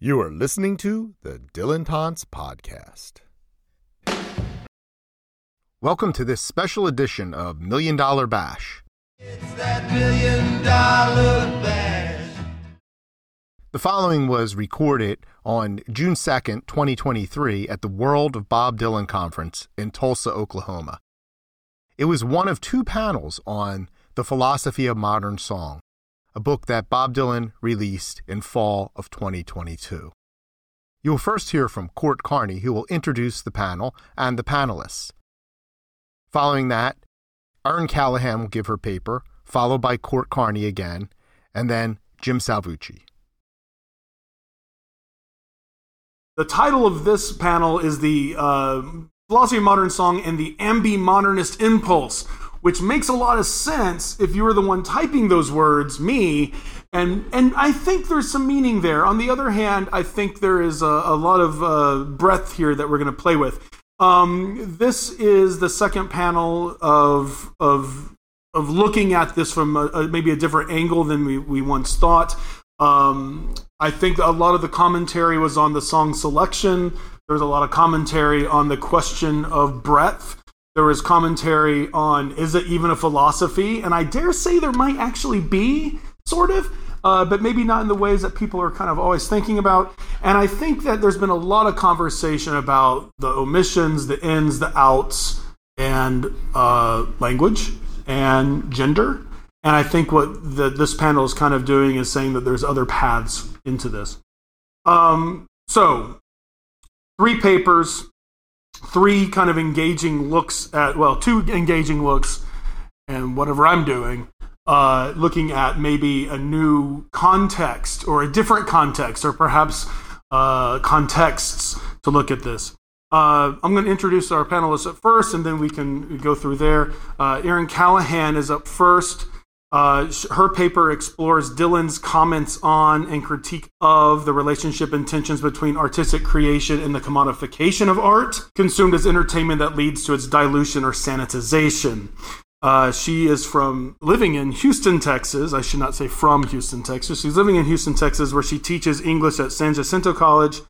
You are listening to the Dylantantes Podcast. Welcome to this special edition of Million Dollar Bash. It's that million dollar bash. The following was recorded on June 2nd, 2023, at the World of Bob Dylan Conference in Tulsa, Oklahoma. It was one of two panels on The Philosophy of Modern Song, a book that Bob Dylan released in fall of 2022. You will first hear from Court Carney, who will introduce the panel and the panelists. Following that, Erin Callahan will give her paper, followed by Court Carney again, and then Jim Salvucci. The title of this panel is the uh, Philosophy of Modern Song and the Ambi-Modernist Impulse, which makes a lot of sense if you were the one typing those words, me. And and I think there's some meaning there. On the other hand, I think there is a, a lot of uh, breadth here that we're going to play with. Um, this is the second panel of of of looking at this from a, a, maybe a different angle than we, we once thought. Um, I think a lot of the commentary was on the song selection. There was a lot of commentary on the question of breadth. There was commentary on is it even a philosophy? And I dare say there might actually be, sort of, uh, but maybe not in the ways that people are kind of always thinking about. And I think that there's been a lot of conversation about the omissions, the ins, the outs, and uh, language and gender. And I think what the, this panel is kind of doing is saying that there's other paths into this. Um, so, three papers three kind of engaging looks at well two engaging looks and whatever i'm doing uh, looking at maybe a new context or a different context or perhaps uh, contexts to look at this. Uh, i'm going to introduce our panelists at first and then we can go through there. Uh, erin callahan is up first uh, her paper explores Dylan's comments on and critique of the relationship and tensions between artistic creation and the commodification of art, consumed as entertainment that leads to its dilution or sanitization. Uh, she is from living in Houston, Texas. I should not say from Houston, Texas. She's living in Houston, Texas, where she teaches English at San Jacinto College.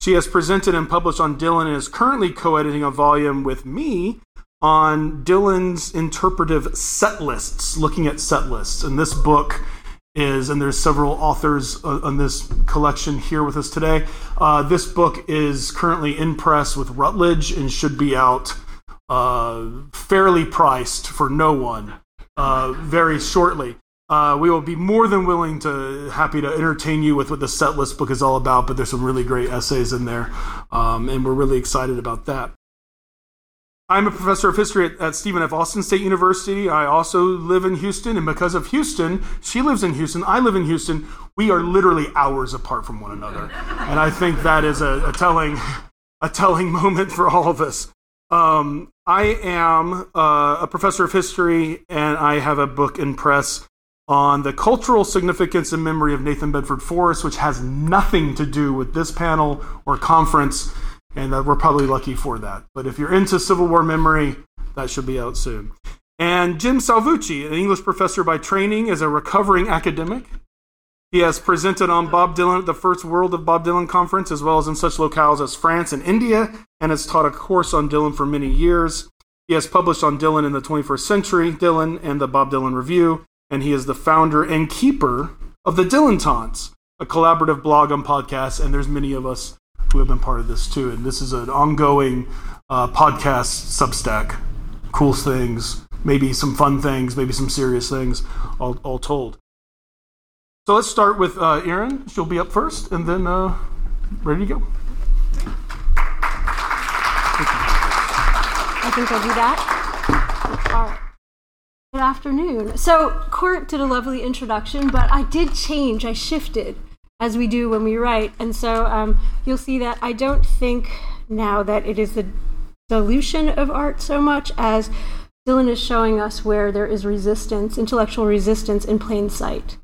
She has presented and published on Dylan and is currently co editing a volume with me on Dylan's interpretive set lists, looking at set lists. And this book is, and there's several authors uh, on this collection here with us today. Uh, this book is currently in press with Routledge and should be out uh, fairly priced for no one uh, very shortly. Uh, we will be more than willing to happy to entertain you with what the set list book is all about, but there's some really great essays in there, um, and we're really excited about that. I'm a professor of history at, at, Stephen F. Austin State University. I also live in Houston, and because of Houston, she lives in Houston, I live in Houston. We are literally hours apart from one another, and I think that is a, a telling, a telling moment for all of us. Um, I am uh, a professor of history, and I have a book in press on the cultural significance and memory of Nathan Bedford Forrest, which has nothing to do with this panel or conference and uh, we're probably lucky for that. But if you're into Civil War memory, that should be out soon. And Jim Salvucci, an English professor by training, is a recovering academic. He has presented on Bob Dylan at the first World of Bob Dylan conference, as well as in such locales as France and India, and has taught a course on Dylan for many years. He has published on Dylan in the 21st Century, Dylan, and the Bob Dylan Review, and he is the founder and keeper of the Dylantantes, a collaborative blog and podcast, and there's many of us who have been part of this too. And this is an ongoing uh, podcast Substack. Cool things, maybe some fun things, maybe some serious things, all, all told. So let's start with uh, Erin. She'll be up first, and then uh, ready to go. I think I'll do that. All right. Good afternoon. So, Court did a lovely introduction, but I did change. I shifted as we do when we write. And so um, you'll see that I don't think now that it is the dilution of art so much as Dylan is showing us where there is resistance, intellectual resistance in plain sight.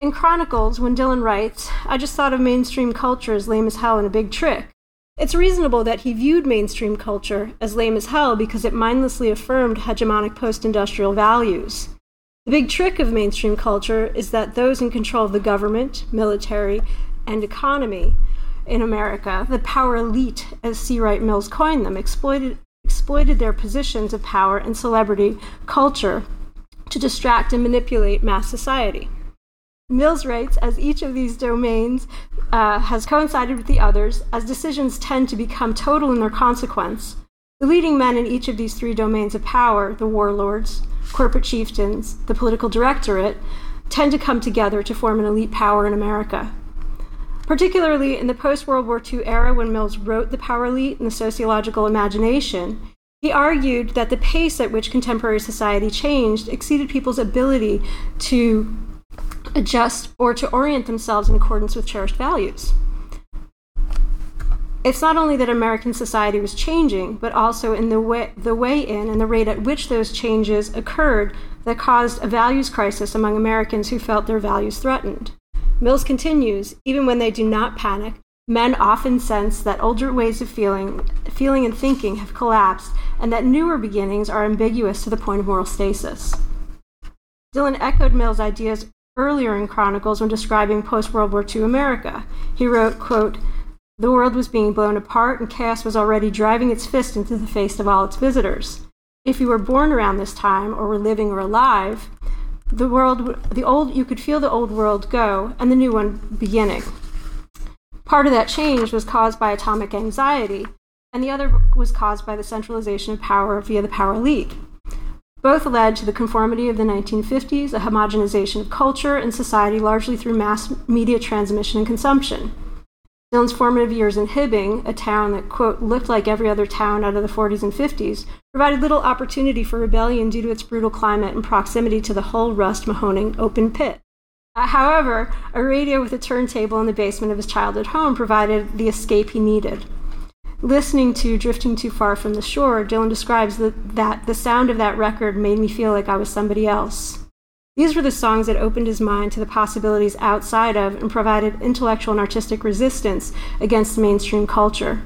In Chronicles, when Dylan writes, I just thought of mainstream culture as lame as hell and a big trick. It's reasonable that he viewed mainstream culture as lame as hell because it mindlessly affirmed hegemonic post industrial values. The big trick of mainstream culture is that those in control of the government, military, and economy in America, the power elite, as C. Wright Mills coined them, exploited, exploited their positions of power and celebrity culture to distract and manipulate mass society. Mills writes, as each of these domains uh, has coincided with the others, as decisions tend to become total in their consequence, the leading men in each of these three domains of power, the warlords, corporate chieftains, the political directorate, tend to come together to form an elite power in America. Particularly in the post World War II era, when Mills wrote The Power Elite and the Sociological Imagination, he argued that the pace at which contemporary society changed exceeded people's ability to adjust or to orient themselves in accordance with cherished values. It's not only that American society was changing, but also in the way, the way in and the rate at which those changes occurred that caused a values crisis among Americans who felt their values threatened. Mills continues, even when they do not panic, men often sense that older ways of feeling, feeling and thinking have collapsed and that newer beginnings are ambiguous to the point of moral stasis. Dylan echoed Mills' ideas earlier in Chronicles when describing post-World War II America. He wrote, quote, the world was being blown apart and chaos was already driving its fist into the face of all its visitors. If you were born around this time or were living or alive, the world the old you could feel the old world go and the new one beginning. Part of that change was caused by atomic anxiety, and the other was caused by the centralization of power via the power elite. Both led to the conformity of the 1950s, a homogenization of culture and society largely through mass media transmission and consumption. Dylan's formative years in Hibbing, a town that, quote, looked like every other town out of the 40s and 50s, provided little opportunity for rebellion due to its brutal climate and proximity to the Hull Rust Mahoning open pit. Uh, however, a radio with a turntable in the basement of his childhood home provided the escape he needed. Listening to Drifting Too Far from the Shore, Dylan describes that the sound of that record made me feel like I was somebody else. These were the songs that opened his mind to the possibilities outside of and provided intellectual and artistic resistance against mainstream culture.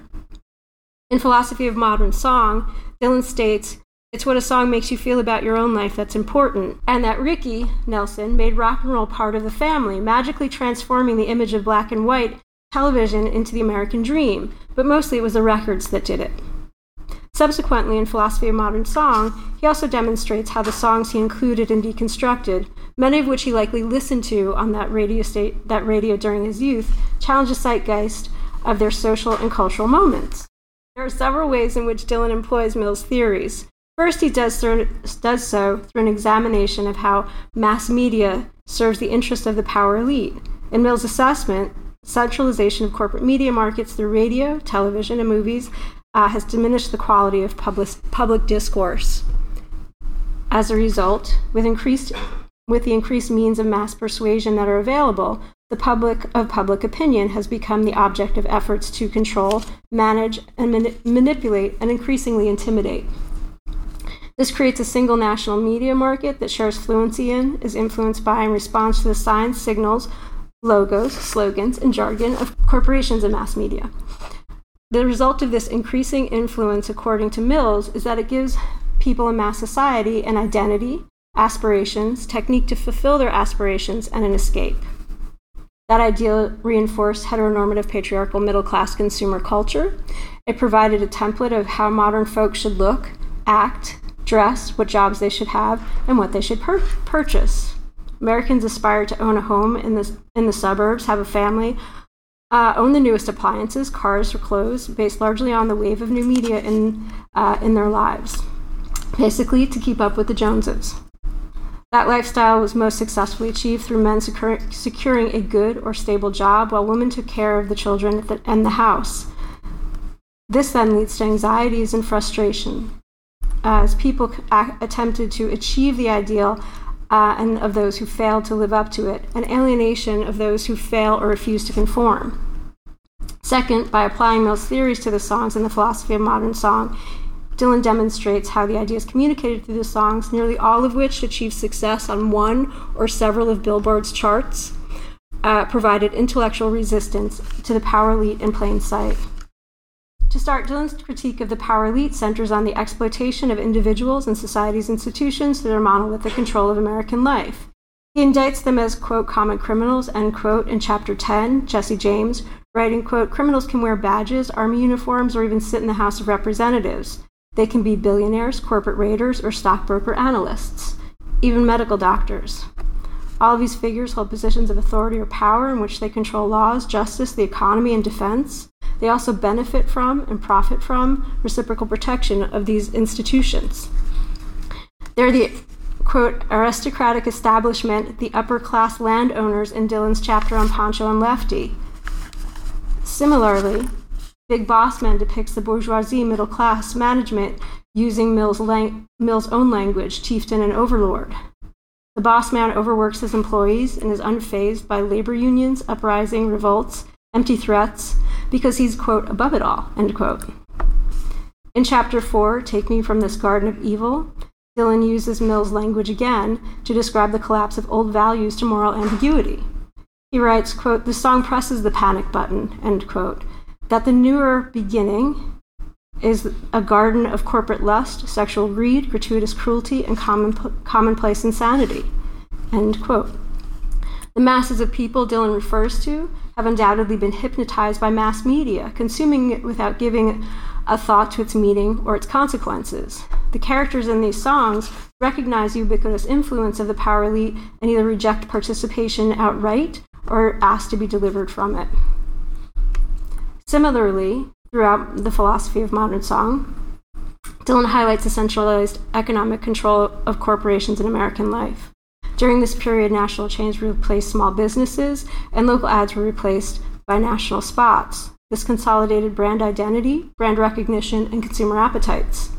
In Philosophy of Modern Song, Dylan states, It's what a song makes you feel about your own life that's important, and that Ricky Nelson made rock and roll part of the family, magically transforming the image of black and white television into the American dream, but mostly it was the records that did it. Subsequently, in Philosophy of Modern Song, he also demonstrates how the songs he included and deconstructed, many of which he likely listened to on that radio, state, that radio during his youth, challenge the zeitgeist of their social and cultural moments. There are several ways in which Dylan employs Mill's theories. First, he does, through, does so through an examination of how mass media serves the interests of the power elite. In Mill's assessment, centralization of corporate media markets through radio, television, and movies uh, has diminished the quality of public, public discourse. As a result, with, increased, with the increased means of mass persuasion that are available, the public of public opinion has become the object of efforts to control, manage, and mani- manipulate, and increasingly intimidate. This creates a single national media market that shares fluency in, is influenced by, and responds to the signs, signals, logos, slogans, and jargon of corporations and mass media. The result of this increasing influence, according to Mills, is that it gives people in mass society an identity, aspirations, technique to fulfill their aspirations, and an escape. That ideal reinforced heteronormative patriarchal middle class consumer culture. It provided a template of how modern folks should look, act, dress, what jobs they should have, and what they should pur- purchase. Americans aspire to own a home in the, in the suburbs, have a family, uh, own the newest appliances, cars, or clothes, based largely on the wave of new media in, uh, in their lives, basically to keep up with the Joneses. That lifestyle was most successfully achieved through men secur- securing a good or stable job while women took care of the children and the house. This then leads to anxieties and frustration as people attempted to achieve the ideal uh, and of those who fail to live up to it, and alienation of those who fail or refuse to conform. Second, by applying Mill's theories to the songs and the philosophy of modern song, Dylan demonstrates how the ideas communicated through the songs, nearly all of which achieved success on one or several of Billboard's charts, uh, provided intellectual resistance to the power elite in plain sight. To start, Dylan's critique of the power elite centers on the exploitation of individuals and society's institutions through their monolithic control of American life. He indicts them as, quote, common criminals, end quote, in chapter 10, Jesse James, writing, quote, criminals can wear badges, army uniforms, or even sit in the House of Representatives. They can be billionaires, corporate raiders, or stockbroker analysts, even medical doctors. All of these figures hold positions of authority or power in which they control laws, justice, the economy, and defense. They also benefit from and profit from reciprocal protection of these institutions. They're the quote aristocratic establishment, the upper class landowners in Dylan's chapter on Pancho and Lefty. Similarly, Big Boss Man depicts the bourgeoisie middle class management using Mill's, lang- Mill's own language, chieftain and overlord. The boss man overworks his employees and is unfazed by labor unions, uprising, revolts, empty threats, because he's, quote, above it all, end quote. In chapter 4, Take Me from This Garden of Evil, Dylan uses Mill's language again to describe the collapse of old values to moral ambiguity. He writes, quote, the song presses the panic button, end quote, that the newer beginning is a garden of corporate lust, sexual greed, gratuitous cruelty, and common, commonplace insanity, end quote. The masses of people Dylan refers to have undoubtedly been hypnotized by mass media, consuming it without giving a thought to its meaning or its consequences. The characters in these songs recognize the ubiquitous influence of the power elite and either reject participation outright or ask to be delivered from it. Similarly, throughout the philosophy of modern song, Dylan highlights the centralized economic control of corporations in American life. During this period, national chains replaced small businesses, and local ads were replaced by national spots. This consolidated brand identity, brand recognition, and consumer appetites.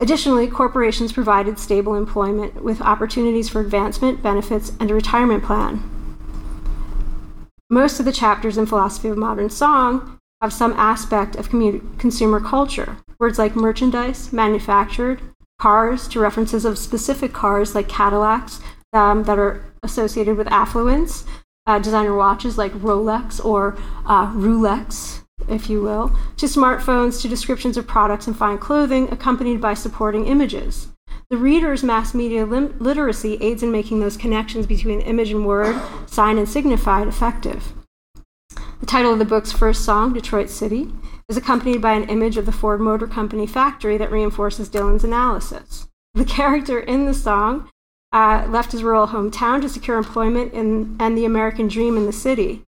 Additionally, corporations provided stable employment with opportunities for advancement, benefits, and a retirement plan. Most of the chapters in Philosophy of Modern Song have some aspect of commu- consumer culture. Words like merchandise, manufactured, cars, to references of specific cars like Cadillacs um, that are associated with affluence, uh, designer watches like Rolex or uh, Rolex, if you will, to smartphones, to descriptions of products and fine clothing, accompanied by supporting images. The reader's mass media lim- literacy aids in making those connections between image and word, sign and signified, effective. The title of the book's first song, Detroit City, is accompanied by an image of the Ford Motor Company factory that reinforces Dylan's analysis. The character in the song uh, left his rural hometown to secure employment in, and the American dream in the city.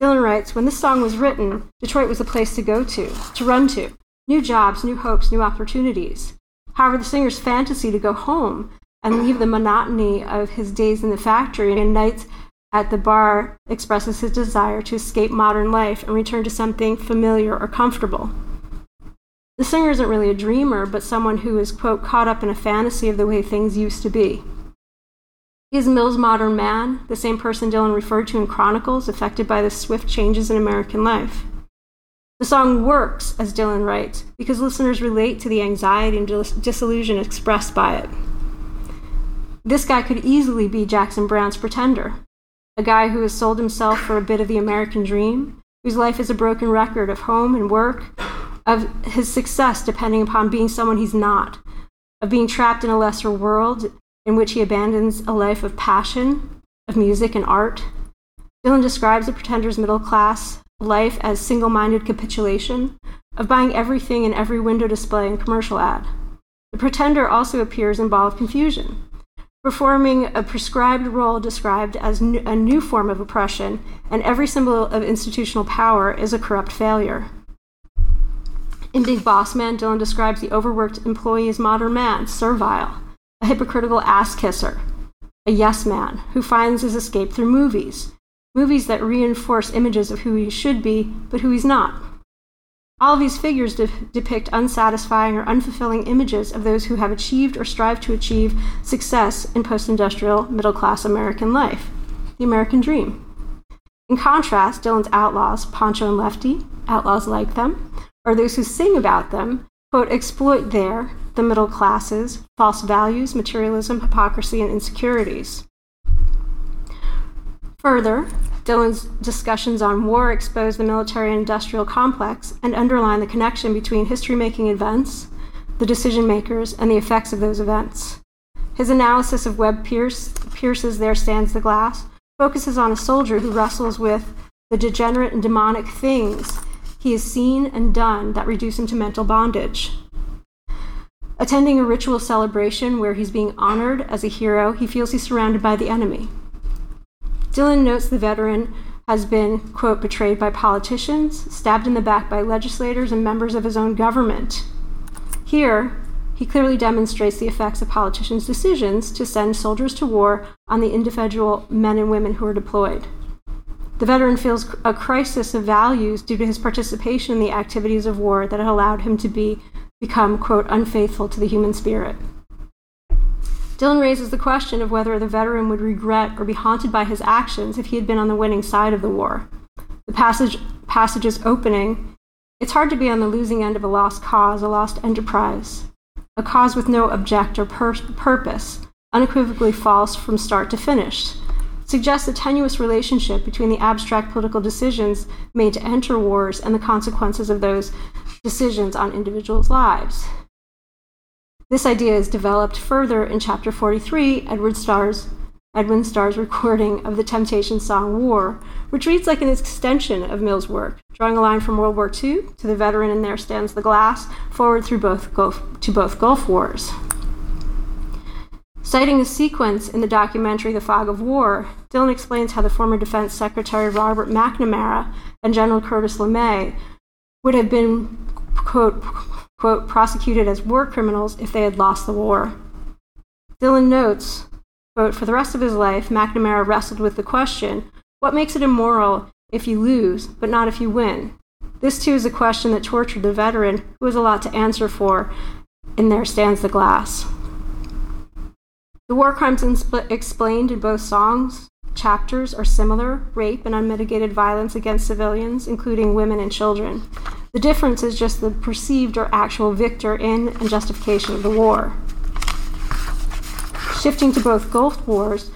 Dylan writes When this song was written, Detroit was the place to go to, to run to. New jobs, new hopes, new opportunities. However, the singer's fantasy to go home and leave the monotony of his days in the factory and nights at the bar expresses his desire to escape modern life and return to something familiar or comfortable. The singer isn't really a dreamer, but someone who is, quote, caught up in a fantasy of the way things used to be. He is Mill's modern man, the same person Dylan referred to in Chronicles, affected by the swift changes in American life. The song works, as Dylan writes, because listeners relate to the anxiety and dis- disillusion expressed by it. This guy could easily be Jackson Browne's pretender, a guy who has sold himself for a bit of the American dream, whose life is a broken record of home and work, of his success depending upon being someone he's not, of being trapped in a lesser world in which he abandons a life of passion, of music and art. Dylan describes the pretender's middle class life as single minded capitulation, of buying everything in every window display and commercial ad. The pretender also appears in Ball of Confusion, performing a prescribed role described as a new form of oppression, and every symbol of institutional power is a corrupt failure. In Big Boss Man, Dylan describes the overworked employee as modern man, servile, a hypocritical ass kisser, a yes man who finds his escape through movies, movies that reinforce images of who he should be, but who he's not. All of these figures de- depict unsatisfying or unfulfilling images of those who have achieved or strive to achieve success in post industrial middle class American life, the American dream. In contrast, Dylan's outlaws, Pancho and Lefty, outlaws like them, or those who sing about them, quote, exploit their, the middle classes, false values, materialism, hypocrisy, and insecurities. Further, Dylan's discussions on war expose the military industrial complex and underline the connection between history making events, the decision makers, and the effects of those events. His analysis of Webb Pierce, Pierce's There Stands the Glass focuses on a soldier who wrestles with the degenerate and demonic things he has seen and done that reduce him to mental bondage. Attending a ritual celebration where he's being honored as a hero, he feels he's surrounded by the enemy. Dylan notes the veteran has been, quote, betrayed by politicians, stabbed in the back by legislators and members of his own government. Here, he clearly demonstrates the effects of politicians' decisions to send soldiers to war on the individual men and women who are deployed. The veteran feels a crisis of values due to his participation in the activities of war that had allowed him to be become, quote, unfaithful to the human spirit. Dylan raises the question of whether the veteran would regret or be haunted by his actions if he had been on the winning side of the war. The passage, passage's opening it's hard to be on the losing end of a lost cause, a lost enterprise, a cause with no object or pur- purpose, unequivocally false from start to finish. Suggests a tenuous relationship between the abstract political decisions made to enter wars and the consequences of those decisions on individuals' lives. This idea is developed further in chapter 43, Edward Starr's, Edwin Starr's recording of the Temptation song War, which reads like an extension of Mills' work, drawing a line from World War II to the veteran and there stands the glass, forward through both Gulf, to both Gulf Wars. Citing a sequence in the documentary The Fog of War, Dylan explains how the former Defense Secretary Robert McNamara and General Curtis LeMay would have been, quote, quote, prosecuted as war criminals if they had lost the war. Dylan notes, quote, for the rest of his life, McNamara wrestled with the question what makes it immoral if you lose, but not if you win? This too is a question that tortured the veteran, who has a lot to answer for, and there stands the glass. The war crimes explained in both songs chapters are similar rape and unmitigated violence against civilians, including women and children. The difference is just the perceived or actual victor in and justification of the war. Shifting to both Gulf Wars,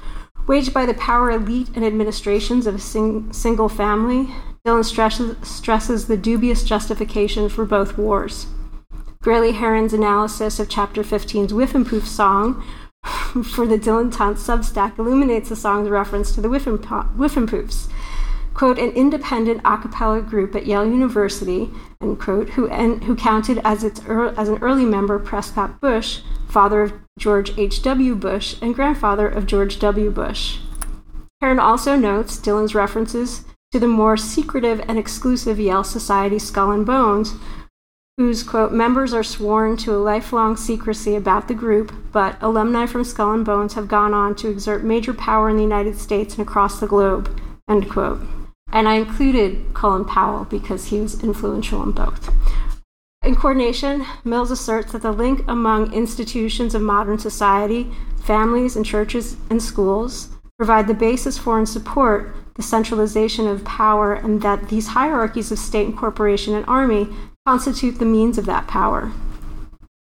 waged by the power elite and administrations of a sing- single family, Dylan stresses, stresses the dubious justification for both wars. Graley Herren's analysis of Chapter 15's Whiffenpoof song for the Dylantantes Substack illuminates the song's reference to the Whiffenpoofs quote, an independent a cappella group at Yale University, end quote, who, en- who counted as, its as an early member Prescott Bush, father of George H.W. Bush and grandfather of George W. Bush. Herren also notes Dylan's references to the more secretive and exclusive Yale Society Skull and Bones, whose, quote, members are sworn to a lifelong secrecy about the group, but alumni from Skull and Bones have gone on to exert major power in the United States and across the globe, end quote. And I included Colin Powell because he was influential in both. In coordination, Mills asserts that the link among institutions of modern society, families and churches and schools, provide the basis for and support the centralization of power, and that these hierarchies of state and corporation and army constitute the means of that power.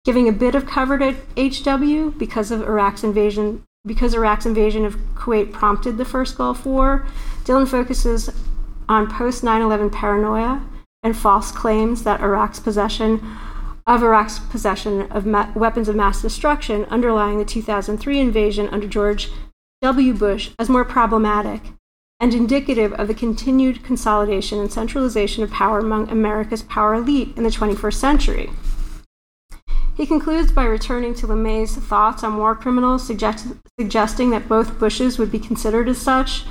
Giving a bit of cover to HW because of Iraq's invasion because Iraq's invasion of Kuwait prompted the first Gulf War, Dylan focuses on post 9 11 paranoia and false claims that Iraq's possession of Iraq's possession of ma- weapons of mass destruction underlying the 2003 invasion under George W. Bush as more problematic and indicative of the continued consolidation and centralization of power among America's power elite in the 21st century. He concludes by returning to LeMay's thoughts on war criminals, suggest- suggesting that both Bushes would be considered as such,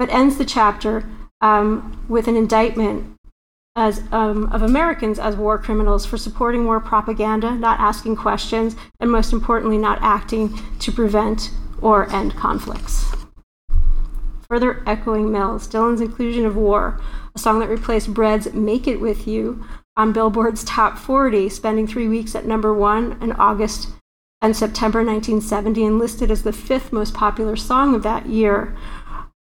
but ends the chapter um, with an indictment as, um, of Americans as war criminals for supporting war propaganda, not asking questions, and most importantly, not acting to prevent or end conflicts. Further echoing Mills, Dylan's inclusion of War, a song that replaced Bread's Make It With You, on Billboard's Top 40, spending three weeks at number one in August and September 1970, and listed as the fifth most popular song of that year.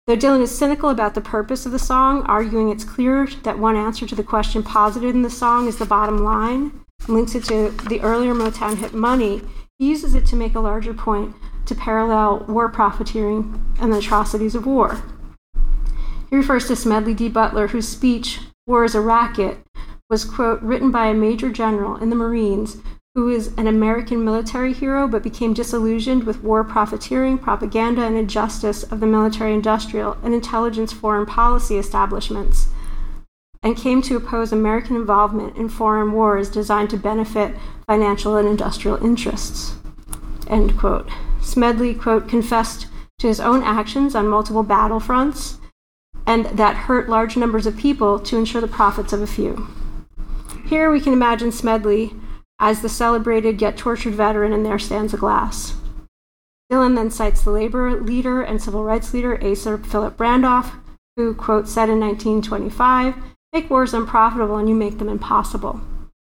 Though Dylan is cynical about the purpose of the song, arguing it's clear that one answer to the question posited in the song is the bottom line, and links it to the earlier Motown hit Money, he uses it to make a larger point to parallel war profiteering and the atrocities of war. He refers to Smedley D. Butler, whose speech, War is a Racket, was, quote, written by a major general in the Marines who is an American military hero but became disillusioned with war profiteering, propaganda, and injustice of the military industrial and intelligence foreign policy establishments, and came to oppose American involvement in foreign wars designed to benefit financial and industrial interests. End quote. Smedley, quote, confessed to his own actions on multiple battlefronts and that hurt large numbers of people to ensure the profits of a few. Here we can imagine Smedley as the celebrated yet tortured veteran, and there stands a glass. Dylan then cites the labor leader and civil rights leader Asa Philip Randolph, who, quote, said in 1925, make wars unprofitable and you make them impossible.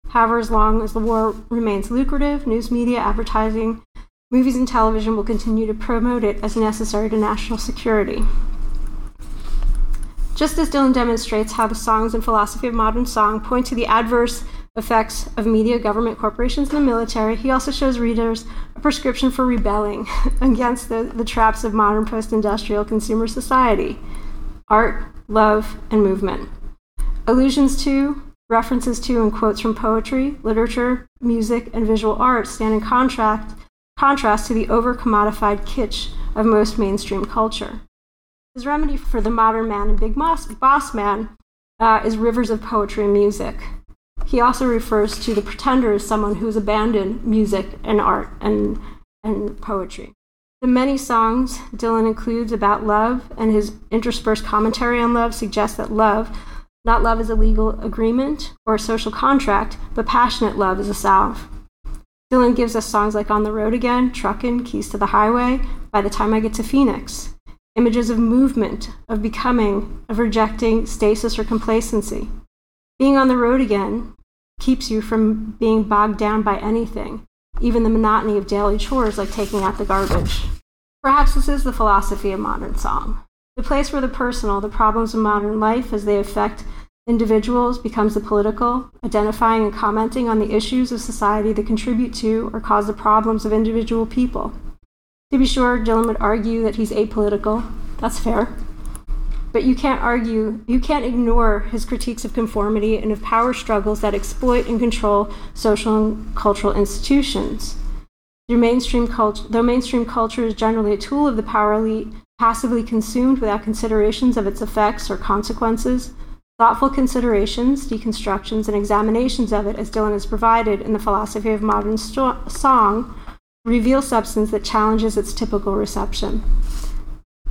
However, as long as the war remains lucrative, news media, advertising, movies, and television will continue to promote it as necessary to national security. Just as Dylan demonstrates how the songs and philosophy of modern song point to the adverse effects of media, government, corporations, and the military, he also shows readers a prescription for rebelling against the, the traps of modern post industrial consumer society art, love, and movement. Allusions to, references to, and quotes from poetry, literature, music, and visual art stand in contrast, contrast to the over commodified kitsch of most mainstream culture. His remedy for the modern man and big boss, boss man uh, is rivers of poetry and music. He also refers to the pretender as someone who's abandoned music and art and, and poetry. The many songs Dylan includes about love and his interspersed commentary on love suggest that love, not love as a legal agreement or a social contract, but passionate love is a salve. Dylan gives us songs like On the Road Again, Truckin', Keys to the Highway, By the Time I Get to Phoenix images of movement, of becoming, of rejecting stasis or complacency. Being on the road again keeps you from being bogged down by anything, even the monotony of daily chores like taking out the garbage. Perhaps this is the philosophy of modern song. The place where the personal, the problems of modern life as they affect individuals, becomes the political, identifying and commenting on the issues of society that contribute to or cause the problems of individual people. To be sure, Dylan would argue that he's apolitical. That's fair. But you can't argue, you can't ignore his critiques of conformity and of power struggles that exploit and control social and cultural institutions. Through mainstream culture, though mainstream culture is generally a tool of the power elite, passively consumed without considerations of its effects or consequences, thoughtful considerations, deconstructions, and examinations of it, as Dylan has provided in the philosophy of modern song, reveal substance that challenges its typical reception.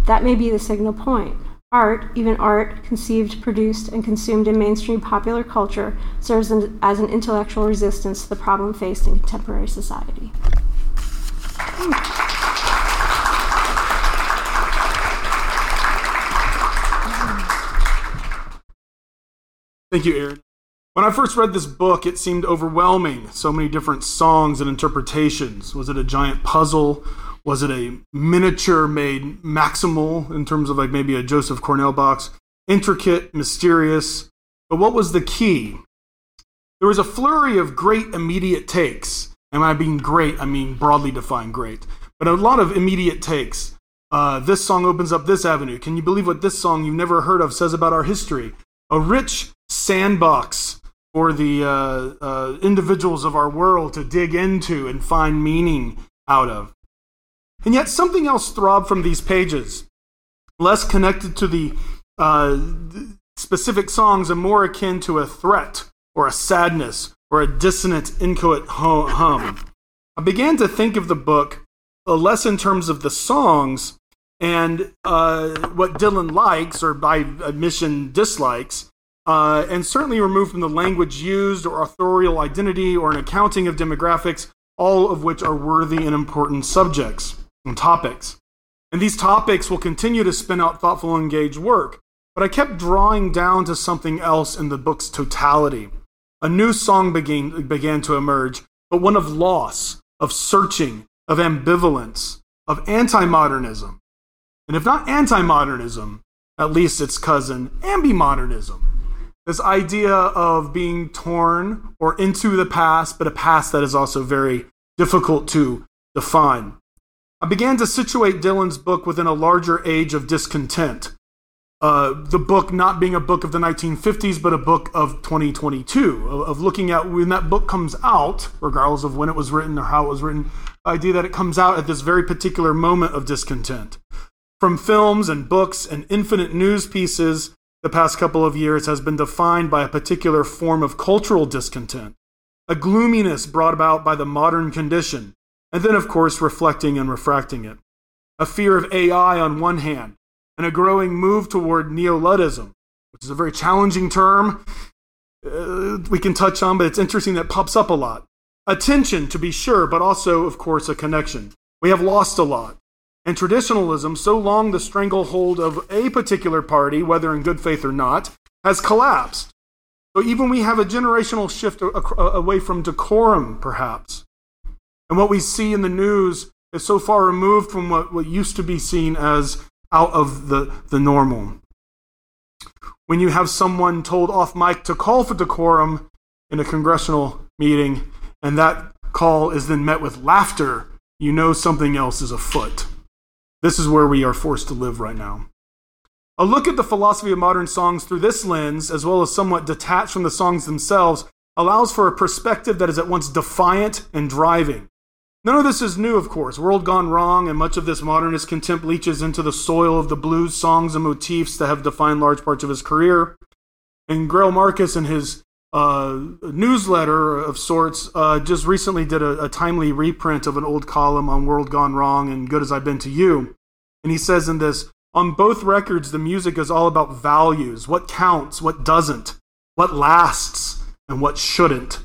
That may be the signal point. Art, even art conceived, produced, and consumed in mainstream popular culture, serves as an intellectual resistance to the problem faced in contemporary society. Thank you, Erin. When I first read this book, it seemed overwhelming. So many different songs and interpretations. Was it a giant puzzle? Was it a miniature made maximal in terms of like maybe a Joseph Cornell box? Intricate, mysterious. But what was the key? There was a flurry of great immediate takes. And I mean great, I mean broadly defined great. But a lot of immediate takes. Uh, this song opens up this avenue. Can you believe what this song you've never heard of says about our history? A rich sandbox for the uh, uh, individuals of our world to dig into and find meaning out of. And yet, something else throbbed from these pages, less connected to the uh, specific songs and more akin to a threat or a sadness or a dissonant, inchoate hum. I began to think of the book uh, less in terms of the songs and uh, what Dylan likes, or by admission dislikes, uh, and certainly removed from the language used or authorial identity or an accounting of demographics, all of which are worthy and important subjects and topics. And these topics will continue to spin out thoughtful, engaged work. But I kept drawing down to something else in the book's totality. A new song began, began to emerge, but one of loss, of searching, of ambivalence, of anti modernism. And if not anti modernism, at least its cousin, ambimodernism. This idea of being torn or into the past, but a past that is also very difficult to define. I began to situate Dylan's book within a larger age of discontent, uh, the book not being a book of the 1950s, but a book of 2022, of, of, looking at when that book comes out, regardless of when it was written or how it was written, the idea that it comes out at this very particular moment of discontent. From films and books and infinite news pieces, the past couple of years has been defined by a particular form of cultural discontent, a gloominess brought about by the modern condition, and then, of course, reflecting and refracting it. A fear of AI on one hand, and a growing move toward neo-Luddism, which is a very challenging term uh, we can touch on, but it's interesting that pops up a lot. Attention, to be sure, but also, of course, a connection. We have lost a lot. And traditionalism, so long the stranglehold of a particular party, whether in good faith or not, has collapsed. So even we have a generational shift away from decorum, perhaps. And what we see in the news is so far removed from what, what used to be seen as out of the, the normal. When you have someone told off mic to call for decorum in a congressional meeting, and that call is then met with laughter, you know something else is afoot. This is where we are forced to live right now. A look at the philosophy of modern songs through this lens, as well as somewhat detached from the songs themselves, allows for a perspective that is at once defiant and driving. None of this is new, of course. World Gone Wrong and much of this modernist contempt leaches into the soil of the blues songs and motifs that have defined large parts of his career. And Greil Marcus, in his uh, newsletter of sorts, uh, just recently did a, a timely reprint of an old column on World Gone Wrong and Good as I've Been to You. And he says in this on both records, the music is all about values what counts, what doesn't, what lasts, and what shouldn't.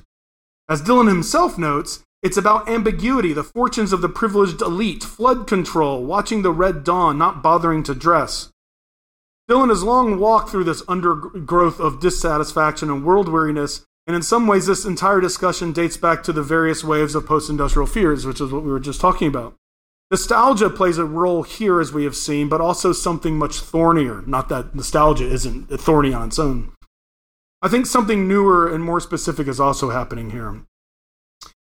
As Dylan himself notes, it's about ambiguity, the fortunes of the privileged elite, flood control, watching the red dawn, not bothering to dress. Dylan has long walked through this undergrowth of dissatisfaction and world weariness, and in some ways, this entire discussion dates back to the various waves of post industrial fears, which is what we were just talking about. Nostalgia plays a role here, as we have seen, but also something much thornier. Not that nostalgia isn't thorny on its own. I think something newer and more specific is also happening here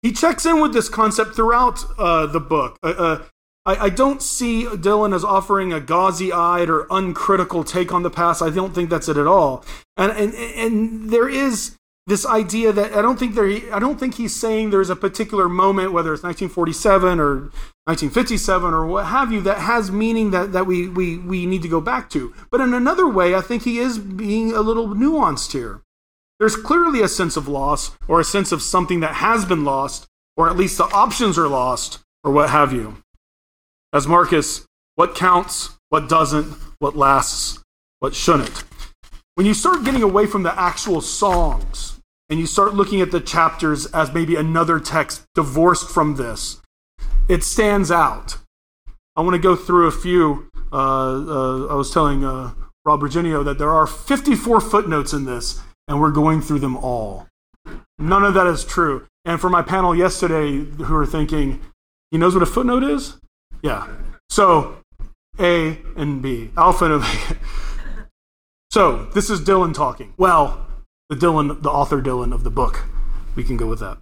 he checks in with this concept throughout uh, the book. Uh, uh, I, I, don't see Dylan as offering a gauzy eyed or uncritical take on the past. I don't think that's it at all. And, and, and there is this idea that I don't think there, I don't think he's saying there's a particular moment, whether it's 1947 or 1957 or what have you, that has meaning that, that we, we, we need to go back to. But in another way, I think he is being a little nuanced here. There's clearly a sense of loss or a sense of something that has been lost, or at least the options are lost, or what have you. As Marcus, what counts, what doesn't, what lasts, what shouldn't. When you start getting away from the actual songs and you start looking at the chapters as maybe another text divorced from this, it stands out. I want to go through a few. Uh, uh, I was telling uh, Rob Reginio that there are 54 footnotes in this, and we're going through them all. None of that is true. And for my panel yesterday, who are thinking, he knows what a footnote is? Yeah. So, A and B, alpha and omega. So, this is Dylan talking. Well, the Dylan, the author Dylan of the book. We can go with that.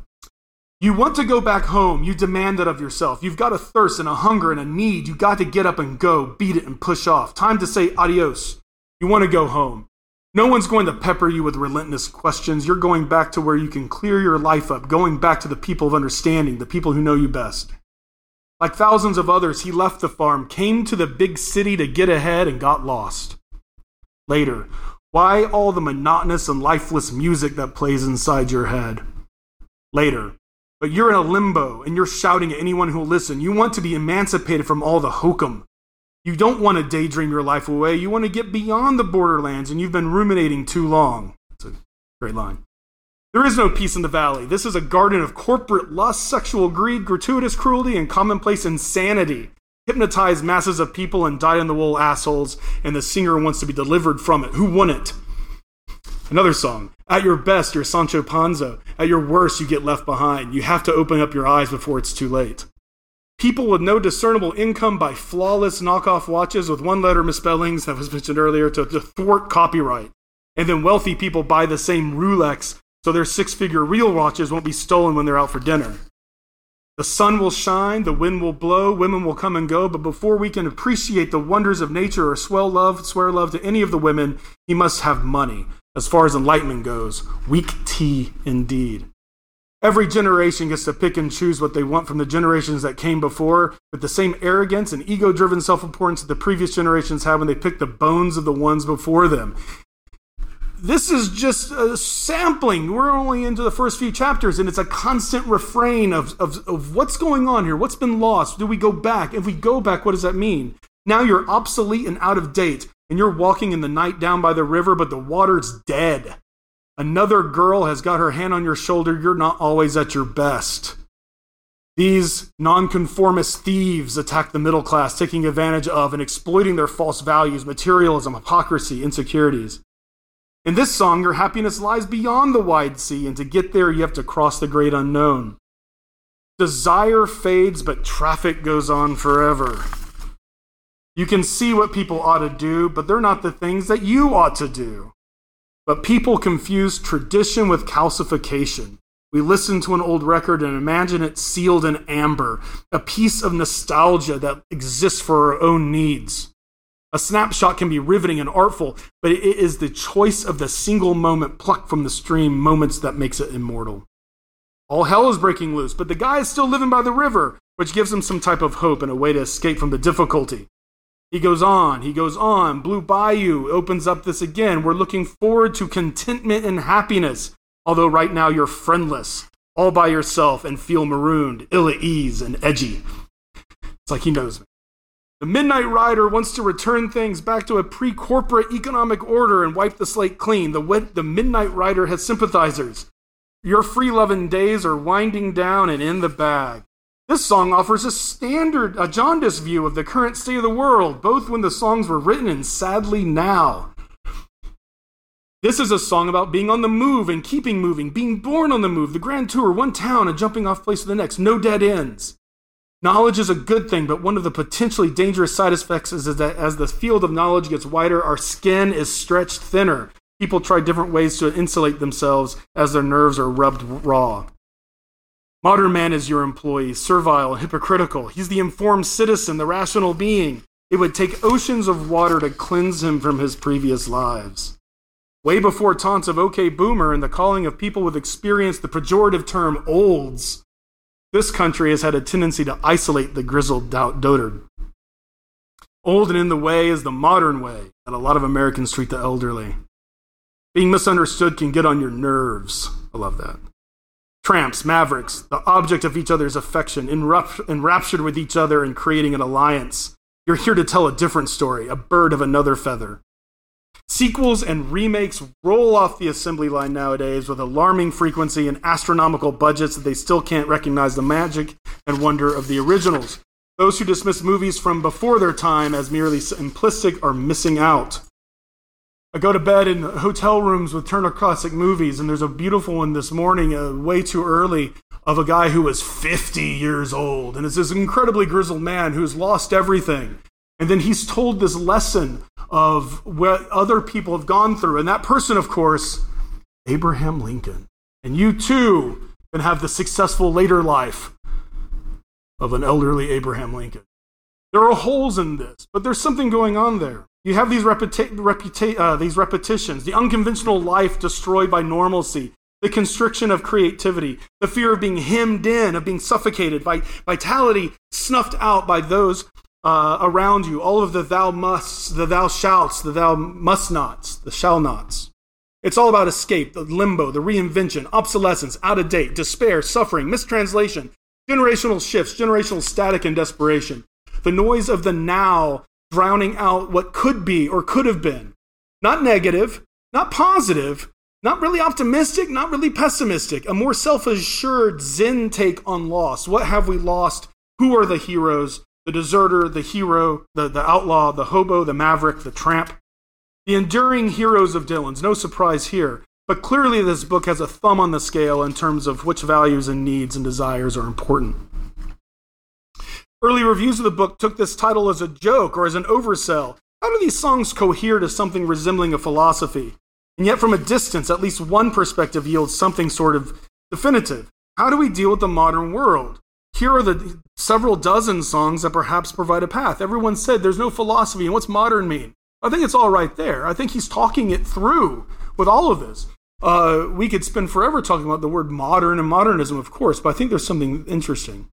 You want to go back home. You demand it of yourself. You've got a thirst and a hunger and a need. You got to get up and go, beat it and push off. Time to say adios. You want to go home. No one's going to pepper you with relentless questions. You're going back to where you can clear your life up, going back to the people of understanding, the people who know you best. Like thousands of others, he left the farm, came to the big city to get ahead, and got lost. Later, why all the monotonous and lifeless music that plays inside your head? Later, but you're in a limbo and you're shouting at anyone who'll listen. You want to be emancipated from all the hokum, you don't want to daydream your life away. You want to get beyond the borderlands, and you've been ruminating too long. It's a great line. There is no peace in the valley. This is a garden of corporate lust, sexual greed, gratuitous cruelty, and commonplace insanity. Hypnotize masses of people and die in the wool assholes, and the singer wants to be delivered from it. Who wouldn't? Another song. At your best, you're Sancho Panza. At your worst, you get left behind. You have to open up your eyes before it's too late. People with no discernible income buy flawless knockoff watches with one letter misspellings that was mentioned earlier to, to thwart copyright. And then wealthy people buy the same Rolex so their six figure real watches won't be stolen when they're out for dinner. The sun will shine, the wind will blow, women will come and go, but before we can appreciate the wonders of nature or swell love, swear love to any of the women, he must have money. As far as enlightenment goes, weak tea indeed. Every generation gets to pick and choose what they want from the generations that came before, with the same arrogance and ego driven self importance that the previous generations had when they picked the bones of the ones before them this is just a sampling. We're only into the first few chapters, and it's a constant refrain of, of, of what's going on here. What's been lost? Do we go back? If we go back, what does that mean? Now you're obsolete and out of date, and you're walking in the night down by the river, but the water's dead. Another girl has got her hand on your shoulder. You're not always at your best. These nonconformist thieves attack the middle class, taking advantage of and exploiting their false values, materialism, hypocrisy, insecurities. In this song, your happiness lies beyond the wide sea, and to get there, you have to cross the great unknown. Desire fades, but traffic goes on forever. You can see what people ought to do, but they're not the things that you ought to do. But people confuse tradition with calcification. We listen to an old record and imagine it sealed in amber, a piece of nostalgia that exists for our own needs. A snapshot can be riveting and artful, but it is the choice of the single moment plucked from the stream moments that makes it immortal. All hell is breaking loose, but the guy is still living by the river, which gives him some type of hope and a way to escape from the difficulty. He goes on, he goes on. Blue Bayou opens up this again. We're looking forward to contentment and happiness, although right now you're friendless, all by yourself, and feel marooned, ill at ease, and edgy. It's like he knows me. The Midnight Rider wants to return things back to a pre corporate economic order and wipe the slate clean. The, the Midnight Rider has sympathizers. Your free loving days are winding down and in the bag. This song offers a standard, a jaundiced view of the current state of the world, both when the songs were written and sadly now. This is a song about being on the move and keeping moving, being born on the move, the grand tour, one town, a jumping off place to the next, no dead ends. Knowledge is a good thing, but one of the potentially dangerous side effects is that as the field of knowledge gets wider, our skin is stretched thinner. People try different ways to insulate themselves as their nerves are rubbed raw. Modern man is your employee, servile hypocritical. He's the informed citizen, the rational being. It would take oceans of water to cleanse him from his previous lives. Way before taunts of OK Boomer and the calling of people with experience the pejorative term olds, this country has had a tendency to isolate the grizzled dotard. Old and in the way is the modern way that a lot of Americans treat the elderly. Being misunderstood can get on your nerves. I love that. Tramps, mavericks, the object of each other's affection, enraptured with each other and creating an alliance. You're here to tell a different story, a bird of another feather. Sequels and remakes roll off the assembly line nowadays with alarming frequency and astronomical budgets that they still can't recognize the magic and wonder of the originals. Those who dismiss movies from before their time as merely simplistic are missing out. I go to bed in hotel rooms with Turner Classic Movies, and there's a beautiful one this morning, uh, way too early, of a guy who was 50 years old. And it's this incredibly grizzled man who's lost everything. And then he's told this lesson of what other people have gone through. And that person, of course, Abraham Lincoln. And you too can have the successful later life of an elderly Abraham Lincoln. There are holes in this, but there's something going on there. You have these, repeti- reputa- uh, these repetitions, the unconventional life destroyed by normalcy, the constriction of creativity, the fear of being hemmed in, of being suffocated, by vitality snuffed out by those uh, around you, all of the thou musts, the thou shouts, the thou must nots, the shall nots. It's all about escape, the limbo, the reinvention, obsolescence, out of date, despair, suffering, mistranslation, generational shifts, generational static, and desperation. The noise of the now drowning out what could be or could have been. Not negative, not positive, not really optimistic, not really pessimistic. A more self assured Zen take on loss. What have we lost? Who are the heroes? the deserter, the hero, the, the outlaw, the hobo, the maverick, the tramp. The enduring heroes of Dylan's, no surprise here. But clearly, this book has a thumb on the scale in terms of which values and needs and desires are important. Early reviews of the book took this title as a joke or as an oversell. How do these songs cohere to something resembling a philosophy? And yet, from a distance, at least one perspective yields something sort of definitive. How do we deal with the modern world? Here are the several dozen songs that perhaps provide a path. Everyone said there's no philosophy, and what's modern mean? I think it's all right there. I think he's talking it through with all of this. Uh, we could spend forever talking about the word modern and modernism, of course, but I think there's something interesting.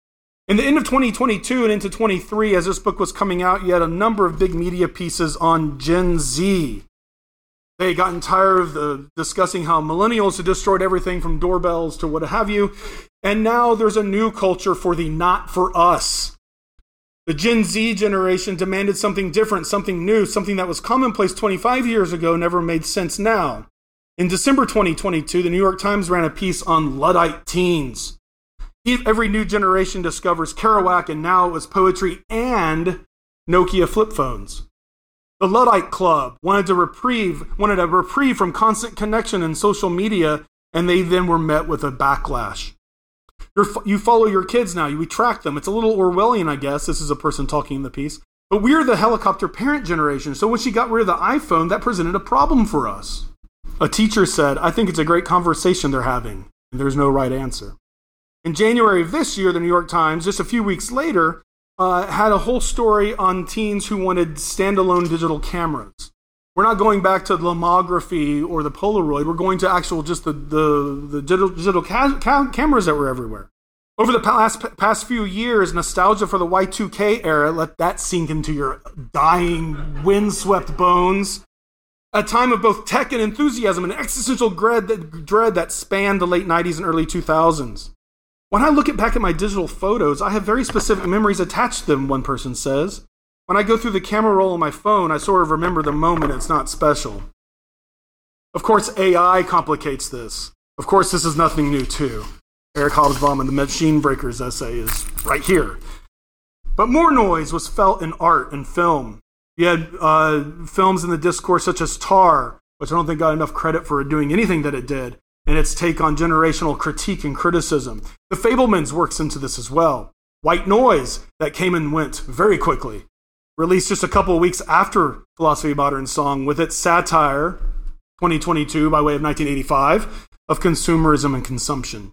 In the end of 2022 and into 23, as this book was coming out, you had a number of big media pieces on Gen Z. They gotten tired of the discussing how millennials had destroyed everything from doorbells to what have you. And now there's a new culture for the not for us. The Gen Z generation demanded something different, something new, something that was commonplace 25 years ago never made sense now. In December 2022, the New York Times ran a piece on Luddite teens. Every new generation discovers Kerouac, and now it was poetry and Nokia flip phones. The Luddite Club wanted to reprieve, wanted a reprieve from constant connection and social media, and they then were met with a backlash. You're, you follow your kids now, you track them. It's a little Orwellian, I guess. This is a person talking in the piece. But we're the helicopter parent generation, so when she got rid of the iPhone, that presented a problem for us. A teacher said, I think it's a great conversation they're having, and there's no right answer. In January of this year, the New York Times, just a few weeks later, uh, had a whole story on teens who wanted standalone digital cameras. We're not going back to lomography or the Polaroid. We're going to actual just the, the, the digital, digital ca- ca- cameras that were everywhere. Over the past, past few years, nostalgia for the Y2K era, let that sink into your dying, windswept bones. A time of both tech and enthusiasm and existential dread that, dread that spanned the late 90s and early 2000s. When I look at back at my digital photos, I have very specific memories attached to them, one person says. When I go through the camera roll on my phone, I sort of remember the moment it's not special. Of course, AI complicates this. Of course, this is nothing new, too. Eric Hobsbawm in the Machine Breakers essay is right here. But more noise was felt in art and film. You had uh, films in the discourse such as Tar, which I don't think got enough credit for doing anything that it did, and its take on generational critique and criticism. The Fabelmans works into this as well. White Noise, that came and went very quickly, released just a couple of weeks after Philosophy of Modern Song with its satire, 2022 by way of 1985, of consumerism and consumption.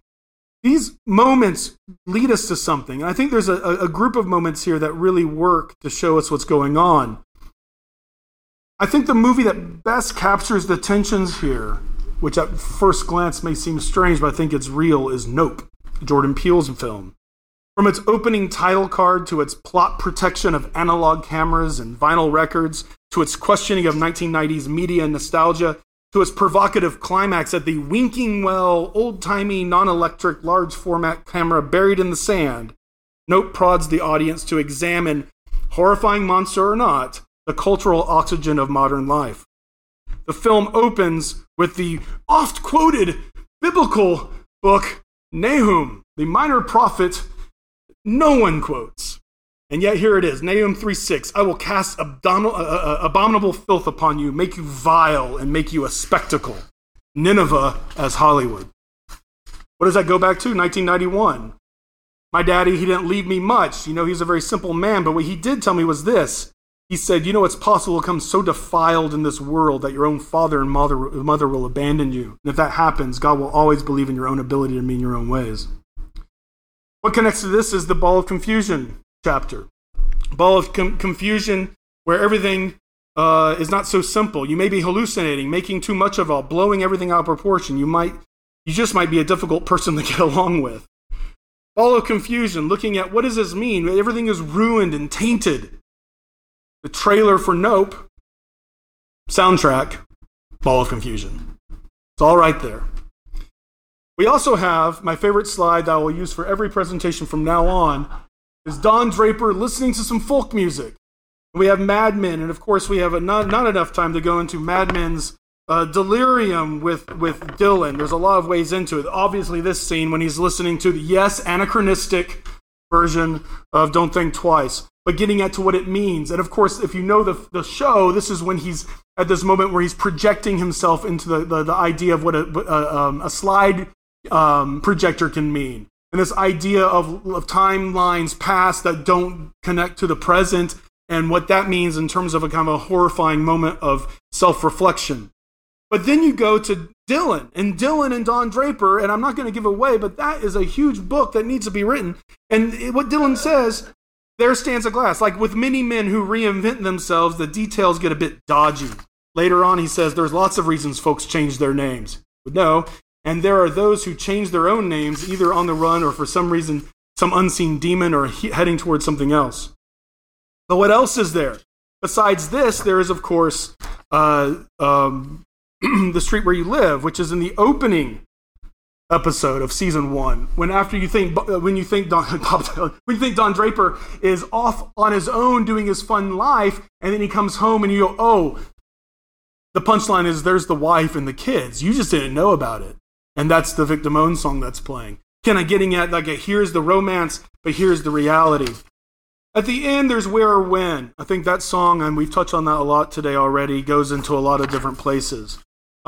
These moments lead us to something. And I think there's a, a group of moments here that really work to show us what's going on. I think the movie that best captures the tensions here which at first glance may seem strange, but I think it's real, is Nope, Jordan Peele's film. From its opening title card to its plot protection of analog cameras and vinyl records, to its questioning of 1990s media and nostalgia, to its provocative climax at the winking well, old timey, non electric, large format camera buried in the sand, Nope prods the audience to examine, horrifying monster or not, the cultural oxygen of modern life. The film opens with the oft quoted biblical book Nahum, the minor prophet no one quotes. And yet here it is Nahum 3:6. I will cast abominable, uh, uh, abominable filth upon you, make you vile, and make you a spectacle. Nineveh as Hollywood. What does that go back to? 1991. My daddy, he didn't leave me much. You know, he's a very simple man, but what he did tell me was this he said, You know, it's possible to come so defiled in this world that your own father and mother, mother will abandon you. And if that happens, God will always believe in your own ability to mean your own ways. What connects to this is the ball of confusion chapter. Ball of com- confusion where everything uh, is not so simple. You may be hallucinating, making too much of all, blowing everything out of proportion. You might, you just might be a difficult person to get along with. Ball of confusion, looking at what does this mean? Everything is ruined and tainted the trailer for Nope, soundtrack, Ball of Confusion. It's all right there. We also have my favorite slide that I will use for every presentation from now on is Don Draper listening to some folk music. We have Mad Men, and of course we have a, not, not enough time to go into Mad Men's uh, delirium with, with Dylan. There's a lot of ways into it. Obviously, this scene when he's listening to the yes anachronistic version of Don't Think Twice but getting at to what it means. And of course, if you know the, the show, this is when he's at this moment where he's projecting himself into the, the, the idea of what a, a, um, a slide um, projector can mean. And this idea of, of timelines past that don't connect to the present and what that means in terms of a kind of a horrifying moment of self reflection. But then you go to Dylan and Dylan and Don Draper, and I'm not going to give away, but that is a huge book that needs to be written. And what Dylan says, there stands a glass. Like with many men who reinvent themselves, the details get a bit dodgy. Later on, he says there's lots of reasons folks change their names. But no, and there are those who change their own names either on the run or for some reason, some unseen demon or he- heading towards something else. But what else is there? Besides this, there is, of course, uh, um, the street where you live, which is in the opening episode of season one. When after you think uh, when you think Don when you think Don Draper is off on his own doing his fun life, and then he comes home and you go, oh, the punchline is there's the wife and the kids. You just didn't know about it, and that's the Vic Damone song that's playing. Kind of getting at like here's the romance, but here's the reality. At the end, there's where or when. I think that song, and we've touched on that a lot today already, goes into a lot of different places.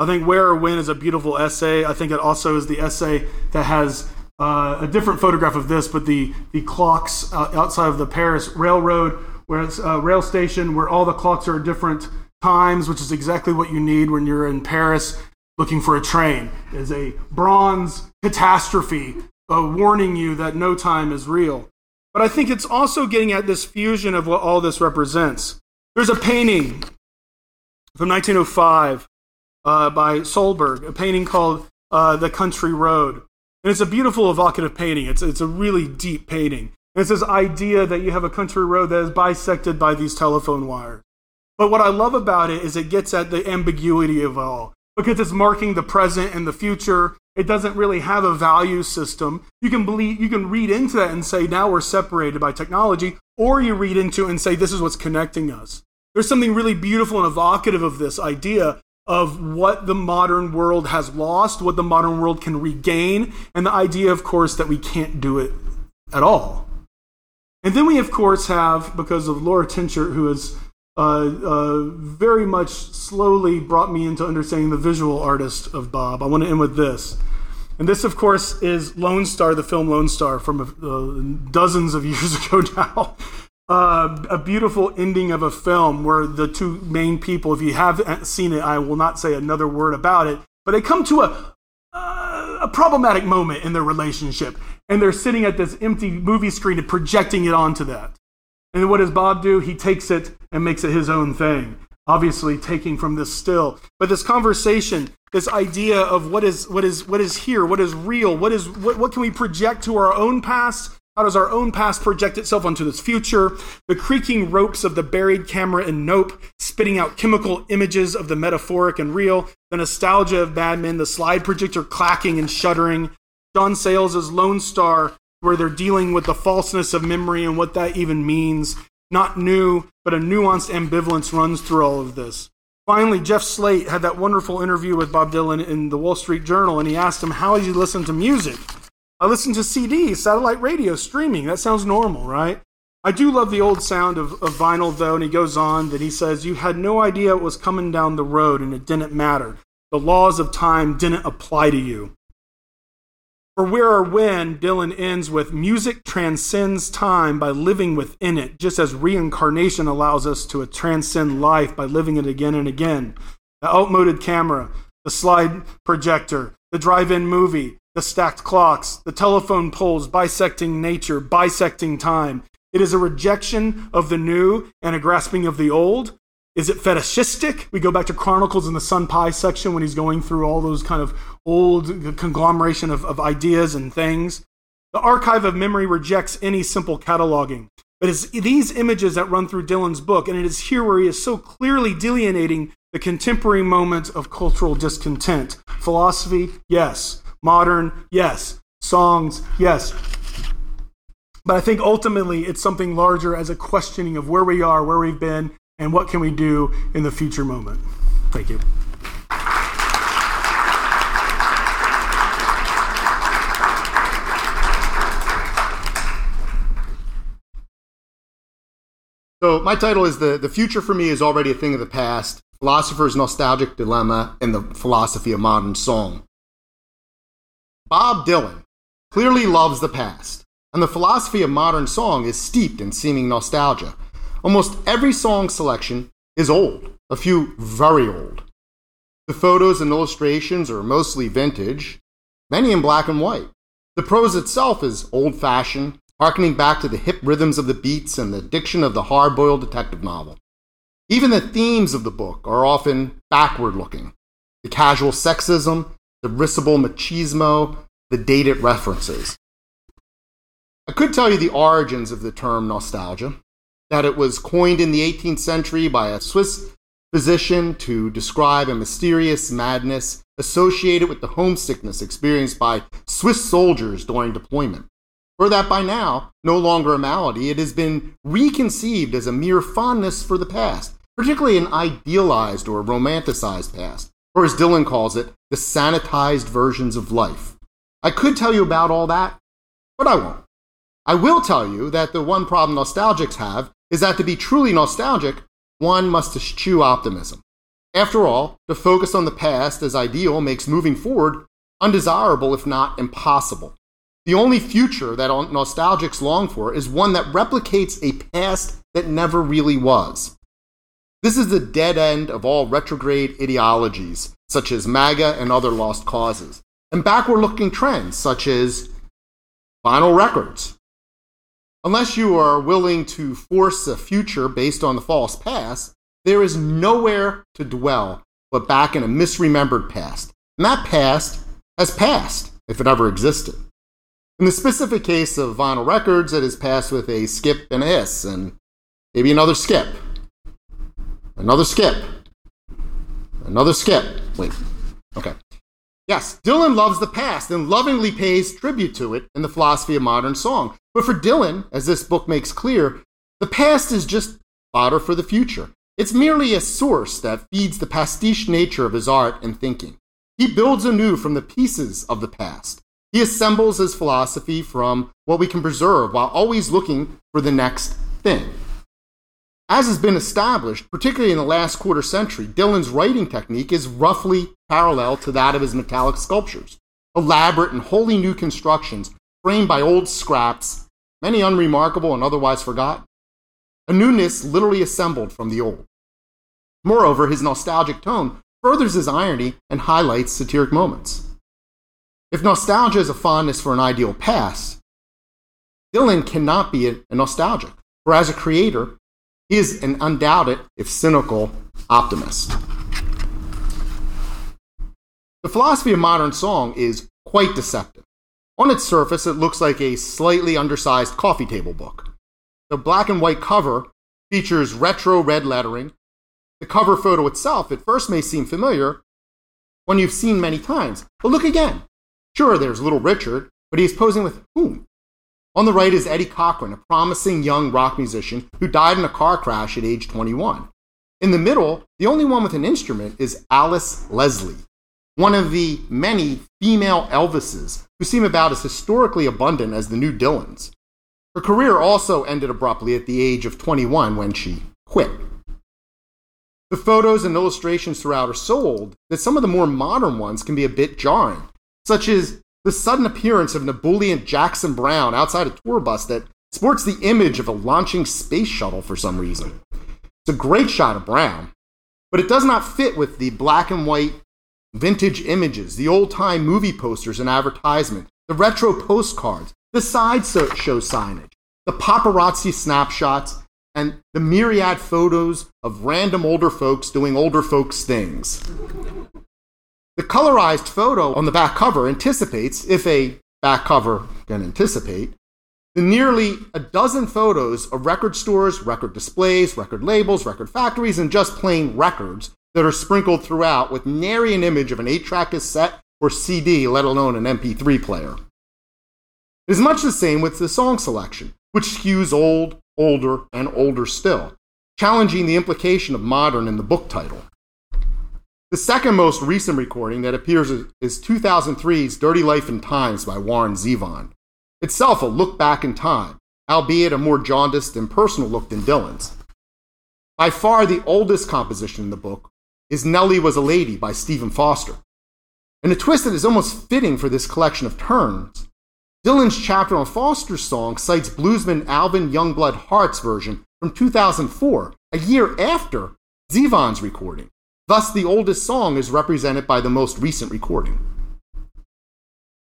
I think Where or When is a beautiful essay. I think it also is the essay that has uh, a different photograph of this, but the, the clocks uh, outside of the Paris Railroad, where it's a rail station, where all the clocks are different times, which is exactly what you need when you're in Paris looking for a train. Is a bronze catastrophe uh, warning you that no time is real. But I think it's also getting at this fusion of what all this represents. There's a painting from 1905 uh, by Sohlberg, a painting called uh, The Country Road. And it's a beautiful, evocative painting. It's, it's a really deep painting. And it's this idea that you have a country road that is bisected by these telephone wires. But what I love about it is it gets at the ambiguity of all because it's marking the present and the future. It doesn't really have a value system. You can believe, you can read into that and say now we're separated by technology, or you read into it and say this is what's connecting us. There's something really beautiful and evocative of this idea of what the modern world has lost, what the modern world can regain, and the idea, of course, that we can't do it at all. And then we, of course, have, because of Laura Tenschert, who has uh, uh, very much slowly brought me into understanding the visual artist of Bob. I want to end with this. And this, of course, is Lone Star, the film Lone Star from uh, dozens of years ago now. A beautiful ending of a film where the two main people, if you haven't seen it, I will not say another word about it, but they come to a, uh, a problematic moment in their relationship. And they're sitting at this empty movie screen and projecting it onto that. And what does Bob do? He takes it and makes it his own thing. Obviously, taking from this still, but this conversation, this idea of what is what is what is here, what is real, what is what, what can we project to our own past? How does our own past project itself onto this future? The creaking ropes of the buried camera in Nope, spitting out chemical images of the metaphoric and real. The nostalgia of Mad Men, the slide projector clacking and shuddering. John Sayles' Lone Star, where they're dealing with the falseness of memory and what that even means. Not new, but a nuanced ambivalence runs through all of this. Finally, Jeff Slate had that wonderful interview with Bob Dylan in the Wall Street Journal, and he asked him, How did you listen to music? I listen to CDs, satellite radio, streaming. That sounds normal, right? I do love the old sound of, of vinyl, though, and he goes on that he says, You had no idea it was coming down the road, and it didn't matter. The laws of time didn't apply to you. For where or when, Dylan ends with music transcends time by living within it, just as reincarnation allows us to transcend life by living it again and again. The outmoded camera, the slide projector, the drive in movie, the stacked clocks, the telephone poles bisecting nature, bisecting time. It is a rejection of the new and a grasping of the old. Is it fetishistic? We go back to Chronicles in the Sun Pie section when he's going through all those kind of old conglomeration of, of ideas and things. The archive of memory rejects any simple cataloging. But it's these images that run through Dylan's book, and it is here where he is so clearly delineating the contemporary moment of cultural discontent. Philosophy, yes. Modern, yes. Songs, yes. But I think ultimately it's something larger as a questioning of where we are, where we've been, and what can we do in the future moment. Thank you. So my title is the the future for me is already a thing of the past. Philosopher's nostalgic dilemma and the philosophy of modern song. Bob Dylan clearly loves the past, and the philosophy of modern song is steeped in seeming nostalgia. Almost every song selection is old, a few very old. The photos and illustrations are mostly vintage, many in black and white. The prose itself is old fashioned, harkening back to the hip rhythms of the beats and the diction of the hard boiled detective novel. Even the themes of the book are often backward looking the casual sexism, the risible machismo, the dated references. I could tell you the origins of the term nostalgia, that it was coined in the 18th century by a Swiss physician to describe a mysterious madness associated with the homesickness experienced by Swiss soldiers during deployment or that by now, no longer a malady, it has been reconceived as a mere fondness for the past, particularly an idealized or romanticized past, or as Dylan calls it, the sanitized versions of life. I could tell you about all that, but I won't. I will tell you that the one problem nostalgics have is that to be truly nostalgic, one must eschew optimism. After all, to focus on the past as ideal makes moving forward undesirable, if not impossible. The only future that nostalgics long for is one that replicates a past that never really was. This is the dead end of all retrograde ideologies, such as MAGA and other lost causes, and backward looking trends, such as vinyl records. Unless you are willing to force a future based on the false past, there is nowhere to dwell but back in a misremembered past. And that past has passed, if it ever existed. In the specific case of vinyl records, it has passed with a skip and a hiss, and maybe another skip. Another skip. Another skip. Wait. Okay. Yes, Dylan loves the past and lovingly pays tribute to it in the philosophy of modern song. But for Dylan, as this book makes clear, the past is just fodder for the future. It's merely a source that feeds the pastiche nature of his art and thinking. He builds anew from the pieces of the past. He assembles his philosophy from what we can preserve while always looking for the next thing. As has been established, particularly in the last quarter century, Dylan's writing technique is roughly parallel to that of his metallic sculptures. Elaborate and wholly new constructions framed by old scraps, many unremarkable and otherwise forgotten. A newness literally assembled from the old. Moreover, his nostalgic tone furthers his irony and highlights satiric moments. If nostalgia is a fondness for an ideal past, Dylan cannot be a, nostalgic, for as a creator, he is an undoubted, if cynical, optimist. The philosophy of modern song is quite deceptive. On its surface, it looks like a slightly undersized coffee table book. The black and white cover features retro red lettering. The cover photo itself at first may seem familiar one you've seen many times, but look again. Sure, there's little Richard, but he's posing with whom? On the right is Eddie Cochran, a promising young rock musician who died in a car crash at age 21. In the middle, the only one with an instrument is Alis Lesley, one of the many female Elvises who seem about as historically abundant as the new Dylans. Her career also ended abruptly at the age of 21 when she quit. The photos and illustrations throughout are so old that some of the more modern ones can be a bit jarring, such as the sudden appearance of an ebullient Jackson Browne outside a tour bus that sports the image of a launching space shuttle for some reason. It's a great shot of Browne, but it does not fit with the black and white vintage images, the old time movie posters and advertisement, the retro postcards, the sideshow signage, the paparazzi snapshots, and the myriad photos of random older folks doing older folks' things. The colorized photo on the back cover anticipates, if a back cover can anticipate, the nearly a dozen photos of record stores, record displays, record labels, record factories, and just plain records that are sprinkled throughout with nary an image of an 8 track cassette or CD, let alone an MP3 player. It is much the same with the song selection, which skews old, older, and older still, challenging the implication of modern in the book title. The second most recent recording that appears is 2003's Dirty Life and Times by Warren Zevon, itself a look back in time, albeit a more jaundiced and personal look than Dylan's. By far the oldest composition in the book is Nellie Was a Lady by Stephen Foster. In a twist that is almost fitting for this collection of turns, Dylan's chapter on Foster's song cites bluesman Alvin Youngblood Hart's version from 2004, a year after Zevon's recording Thus, the oldest song is represented by the most recent recording.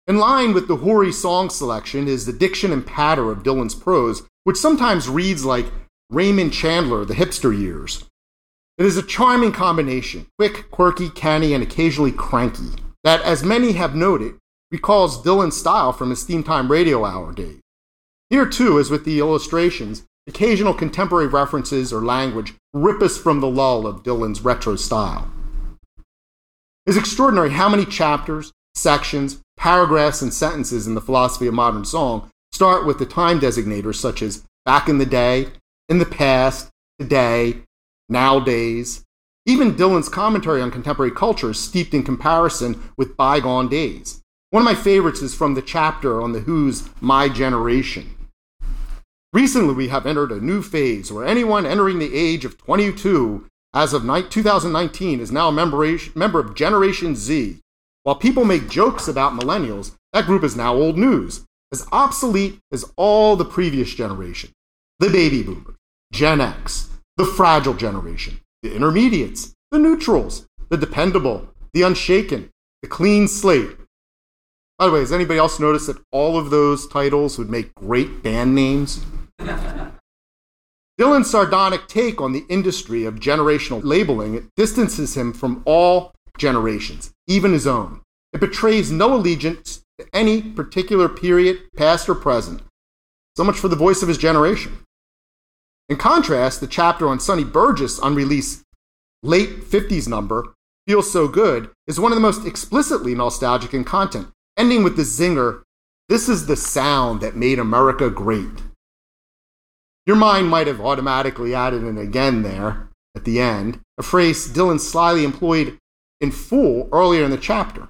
In line with the hoary song selection is the diction and patter of Dylan's prose, which sometimes reads like Raymond Chandler, the hipster years. It is a charming combination, quick, quirky, canny, and occasionally cranky, that, as many have noted, recalls Dylan's style from his theme time radio hour days. Here, too, as with the illustrations, occasional contemporary references or language rip us from the lull of Dylan's retro style. It's extraordinary how many chapters, sections, paragraphs, and sentences in the philosophy of modern song start with the time designators such as back in the day, in the past, today, nowadays. Even Dylan's commentary on contemporary culture is steeped in comparison with bygone days. One of my favorites is from the chapter on The Who's My Generation. Recently, we have entered a new phase where anyone entering the age of 22 as of 2019 is now a member, of Generation Z. While people make jokes about millennials, that group is now old news, as obsolete as all the previous generation. The baby boomers, Gen X, the fragile generation, the intermediates, the neutrals, the dependable, the unshaken, the clean slate. By the way, has anybody else noticed that all of those titles would make great band names? Dylan's sardonic take on the industry of generational labeling distances him from all generations, even his own. It betrays no allegiance to any particular period, past or present. So much for the voice of his generation. In contrast, the chapter on Sonny Burgess' unreleased late 50s number, Feels So Good, is one of the most explicitly nostalgic in content, ending with the zinger, This is the sound that made America great. Your mind might have automatically added an again there at the end, a phrase Dylan slyly employed in full earlier in the chapter.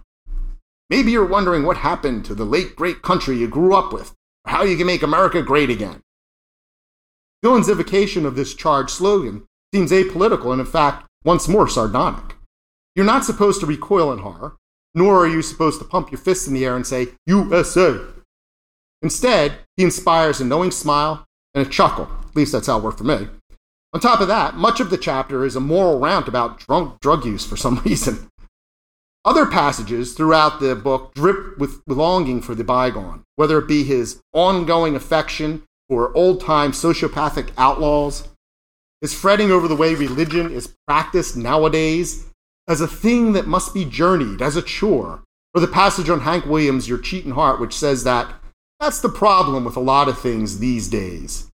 Maybe you're wondering what happened to the late great country you grew up with, or how you can make America great again. Dylan's evocation of this charged slogan seems apolitical and, in fact, once more sardonic. You're not supposed to recoil in horror, nor are you supposed to pump your fists in the air and say, USA. Instead, he inspires a knowing smile and a chuckle. At least that's how it worked for me. On top of that, much of the chapter is a moral rant about drunk drug use for some reason. Other passages throughout the book drip with longing for the bygone, whether it be his ongoing affection for old time sociopathic outlaws, his fretting over the way religion is practiced nowadays as a thing that must be journeyed, as a chore, or the passage on Hank Williams' Your Cheating Heart, which says that that's the problem with a lot of things these days.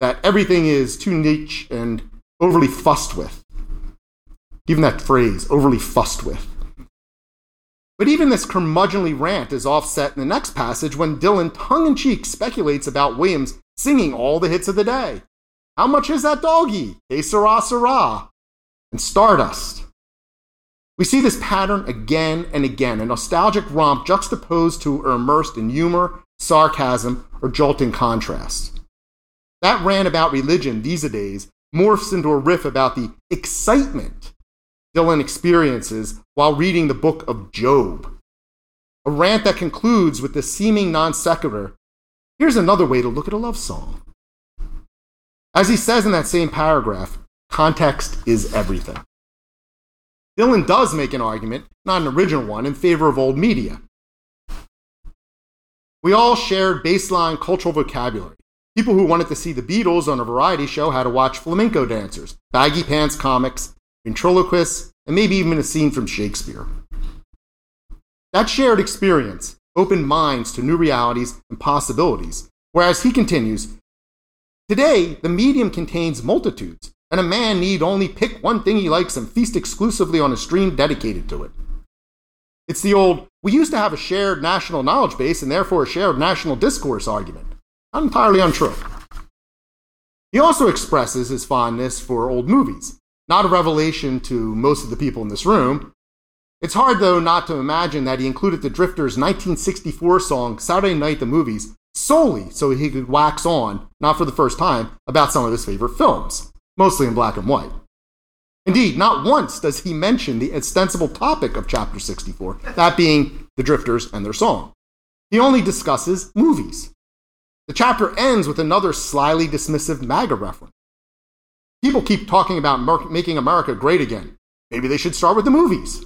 That everything is too niche and overly fussed with. Even that phrase, overly fussed with. But even this curmudgeonly rant is offset in the next passage when Dylan tongue in cheek speculates about Williams singing all the hits of the day. How much is that doggy? Que sera, sera. And Stardust. We see this pattern again and again, a nostalgic romp juxtaposed to or immersed in humor sarcasm, or jolting contrast. That rant about religion these days morphs into a riff about the excitement Dylan experiences while reading the book of Job. A rant that concludes with the seeming non sequitur here's another way to look at a love song. As he says in that same paragraph, context is everything. Dylan does make an argument, not an original one, in favor of old media. We all shared baseline cultural vocabulary. People who wanted to see the Beatles on a variety show had to watch flamenco dancers, baggy pants comics, ventriloquists, and maybe even a scene from Shakespeare. That shared experience opened minds to new realities and possibilities, whereas he continues Today, the medium contains multitudes, and a man need only pick one thing he likes and feast exclusively on a stream dedicated to it. It's the old, we used to have a shared national knowledge base and therefore a shared national discourse argument. Not entirely untrue. He also expresses his fondness for old movies, not a revelation to most of the people in this room. It's hard, though, not to imagine that he included the Drifters' 1964 song Saturday Night the Movies solely so he could wax on, not for the first time, about some of his favorite films, mostly in black and white. Indeed, not once does he mention the ostensible topic of chapter 64, that being the drifters and their song. He only discusses movies. The chapter ends with another slyly dismissive MAGA reference. People keep talking about making America great again. maybe they should start with the movies.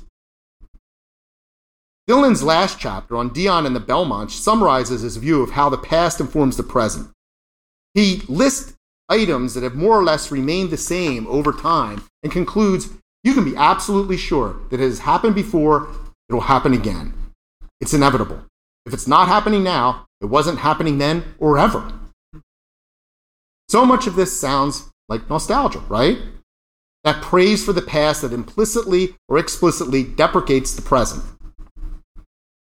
Dylan's last chapter on Dion and the Belmonts summarizes his view of how the past informs the present. He lists items that have more or less remained the same over time and concludes you can be absolutely sure that it has happened before, it will happen again. It's inevitable. If it's not happening now, it wasn't happening then or ever. So much of this sounds like nostalgia, right? That praise for the past that implicitly or explicitly deprecates the present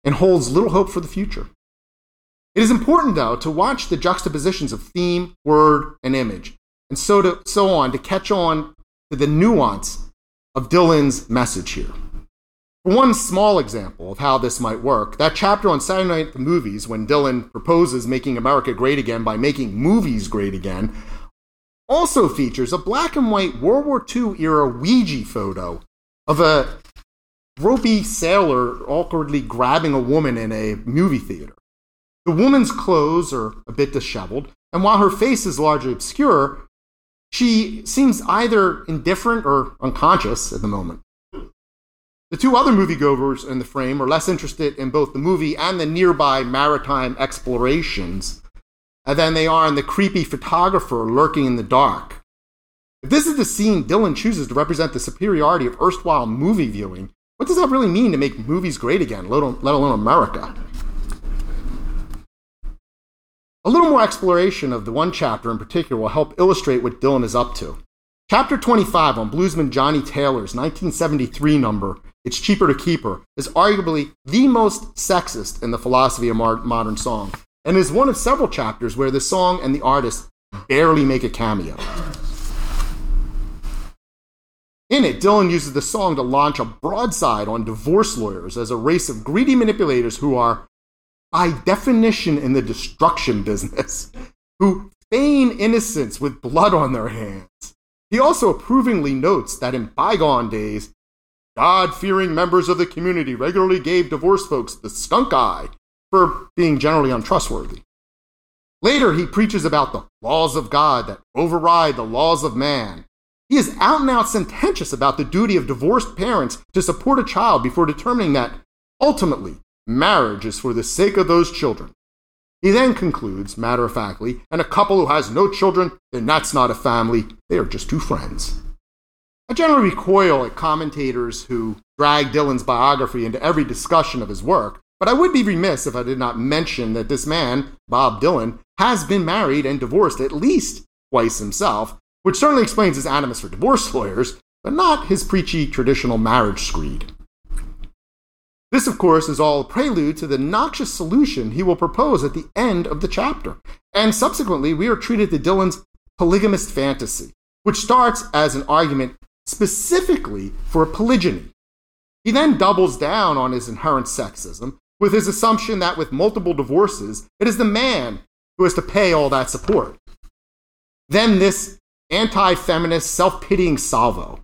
and holds little hope for the future. It is important, though, to watch the juxtapositions of theme, word, and image, and so, to, so on to catch on to the nuance of Dylan's message here. For one small example of how this might work, that chapter on Saturday Night the Movies, when Dylan proposes making America great again by making movies great again, also features a black and white World War II era Weegee photo of a ropey sailor awkwardly grabbing a woman in a movie theater. The woman's clothes are a bit disheveled, and while her face is largely obscure, she seems either indifferent or unconscious at the moment. The two other moviegoers in the frame are less interested in both the movie and the nearby maritime explorations than they are in the creepy photographer lurking in the dark. If this is the scene Dylan chooses to represent the superiority of erstwhile movie viewing, what does that really mean to make movies great again, let alone America? A little more exploration of the one chapter in particular will help illustrate what Dylan is up to. Chapter 25 on bluesman Johnnie Taylor's 1973 number, It's Cheaper to Keep Her, is arguably the most sexist in the philosophy of modern song, and is one of several chapters where the song and the artist barely make a cameo. In it, Dylan uses the song to launch a broadside on divorce lawyers as a race of greedy manipulators who are by definition in the destruction business, who feign innocence with blood on their hands. He also approvingly notes that in bygone days, God fearing members of the community regularly gave divorced folks the skunk eye for being generally untrustworthy. Later, he preaches about the laws of God that override the laws of man. He is out and out sententious about the duty of divorced parents to support a child before determining that, ultimately, Marriage is for the sake of those children. He then concludes, matter of factly, and a couple who has no children, then that's not a family, they are just two friends. I generally recoil at commentators who drag Dylan's biography into every discussion of his work, but I would be remiss if I did not mention that this man, Bob Dylan, has been married and divorced at least twice himself, which certainly explains his animus for divorce lawyers, but not his preachy traditional marriage screed. This, of course, is all a prelude to the noxious solution he will propose at the end of the chapter. And subsequently, we are treated to Dylan's polygamist fantasy, which starts as an argument specifically for polygyny. He then doubles down on his inherent sexism with his assumption that with multiple divorces, it is the man who has to pay all that support. Then this anti feminist, self pitying salvo.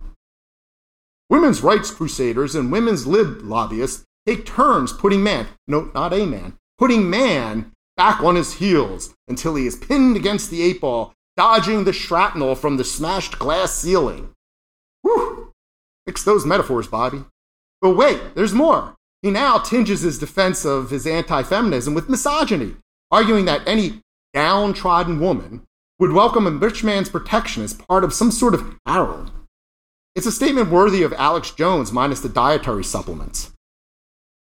Women's rights crusaders and women's lib lobbyists take turns putting man, no, not a man, putting man back on his heels until he is pinned against the eight ball, dodging the shrapnel from the smashed glass ceiling. Whew! Fix those metaphors, Bobby. But wait, there's more. He now tinges his defense of his anti feminism with misogyny, arguing that any downtrodden woman would welcome a rich man's protection as part of some sort of harem. It's a statement worthy of Alex Jones minus the dietary supplements.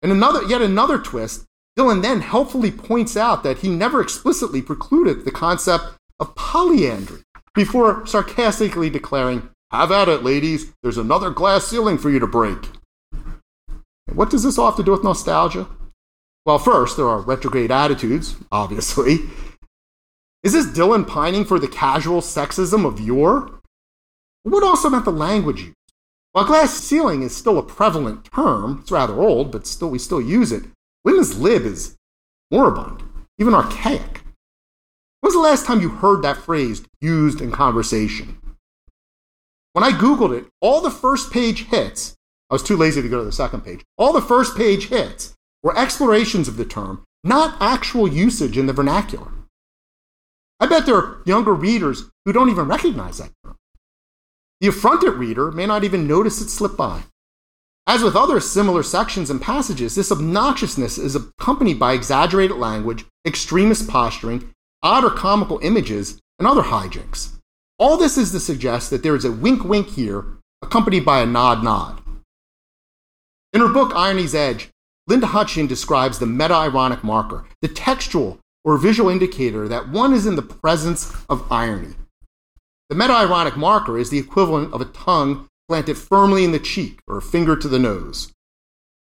And another, yet another twist, Dylan then helpfully points out that he never explicitly precluded the concept of polyandry before sarcastically declaring, Have at it, ladies, there's another glass ceiling for you to break. And what does this all have to do with nostalgia? Well, first, there are retrograde attitudes, obviously. Is this Dylan pining for the casual sexism of yore? What also about the language used? While glass ceiling is still a prevalent term, it's rather old, but still we still use it. Women's lib is moribund, even archaic. When was the last time you heard that phrase used in conversation? When I Googled it, all the first page hits, I was too lazy to go to the second page, all the first page hits were explorations of the term, not actual usage in the vernacular. I bet there are younger readers who don't even recognize that term. The affronted reader may not even notice it slip by. As with other similar sections and passages, this obnoxiousness is accompanied by exaggerated language, extremist posturing, odd or comical images, and other hijinks. All this is to suggest that there is a wink wink here, accompanied by a nod nod. In her book Irony's Edge, Linda Hutcheon describes the meta ironic marker, the textual or visual indicator that one is in the presence of irony. The meta ironic marker is the equivalent of a tongue planted firmly in the cheek or a finger to the nose.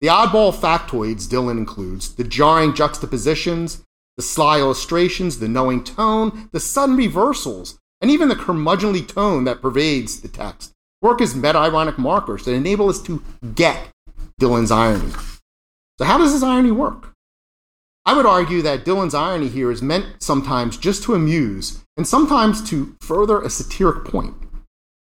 The oddball factoids Dylan includes the jarring juxtapositions, the sly illustrations, the knowing tone, the sudden reversals, and even the curmudgeonly tone that pervades the text work as meta ironic markers that enable us to get Dylan's irony. So, how does this irony work? I would argue that Dylan's irony here is meant sometimes just to amuse and sometimes to further a satiric point.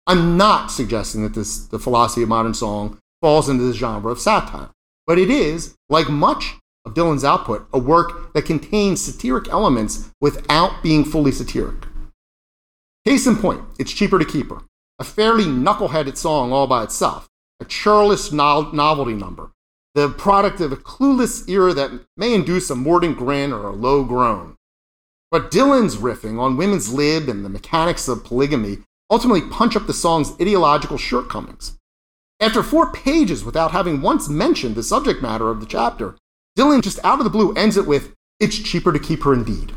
I'm not suggesting that this, the philosophy of modern song falls into this genre of satire, but it is, like much of Dylan's output, a work that contains satiric elements without being fully satiric. Case in point, it's cheaper to keep her, a fairly knuckleheaded song all by itself, a churlish no- novelty number, the product of a clueless era that may induce a mordant grin or a low groan. But Dylan's riffing on women's lib and the mechanics of polygamy ultimately punch up the song's ideological shortcomings. After four pages without having once mentioned the subject matter of the chapter, Dylan just out of the blue ends it with, It's cheaper to keep her indeed.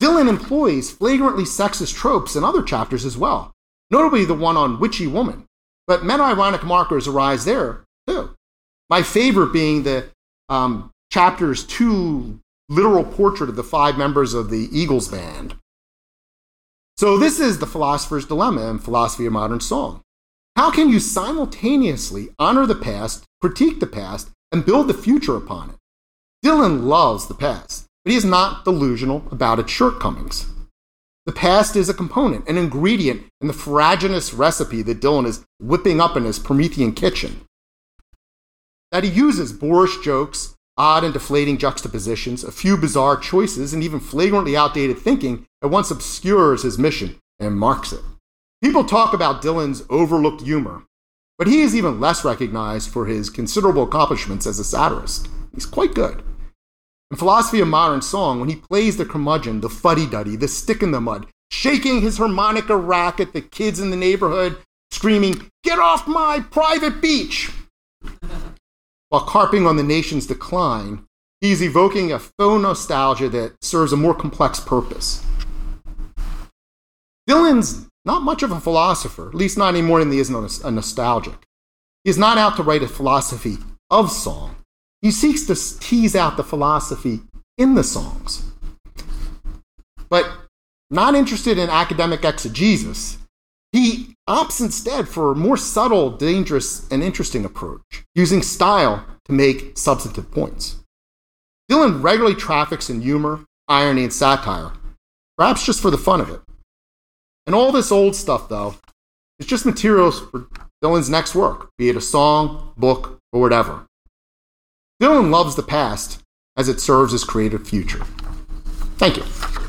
Dylan employs flagrantly sexist tropes in other chapters as well, notably the one on Witchy Woman, but meta ironic markers arise there too. My favorite being the um, chapter's two literal portrait of the five members of the Eagles band. So, this is the philosopher's dilemma in philosophy of modern song. How can you simultaneously honor the past, critique the past, and build the future upon it? Dylan loves the past, but he is not delusional about its shortcomings. The past is a component, an ingredient in the ferruginous recipe that Dylan is whipping up in his Promethean kitchen. That he uses boorish jokes, odd and deflating juxtapositions, a few bizarre choices, and even flagrantly outdated thinking at once obscures his mission and marks it. People talk about Dylan's overlooked humor, but he is even less recognized for his considerable accomplishments as a satirist. He's quite good. In Philosophy of Modern Song, when he plays the curmudgeon, the fuddy duddy, the stick in the mud, shaking his harmonica rack at the kids in the neighborhood, screaming, Get off my private beach! While carping on the nation's decline, he's evoking a faux nostalgia that serves a more complex purpose. Dylan's not much of a philosopher, at least not anymore than he is a nostalgic. He is not out to write a philosophy of song. He seeks to tease out the philosophy in the songs. But not interested in academic exegesis, he opts instead for a more subtle, dangerous, and interesting approach, using style to make substantive points. Dylan regularly traffics in humor, irony, and satire, perhaps just for the fun of it. And all this old stuff, though, is just materials for Dylan's next work, be it a song, book, or whatever. Dylan loves the past as it serves his creative future. Thank you.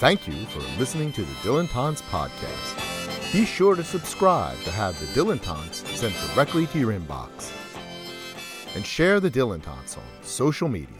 Thank you for listening to the Dylantantes podcast. Be sure to subscribe to have the Dylantantes sent directly to your inbox. And share the Dylantantes on social media.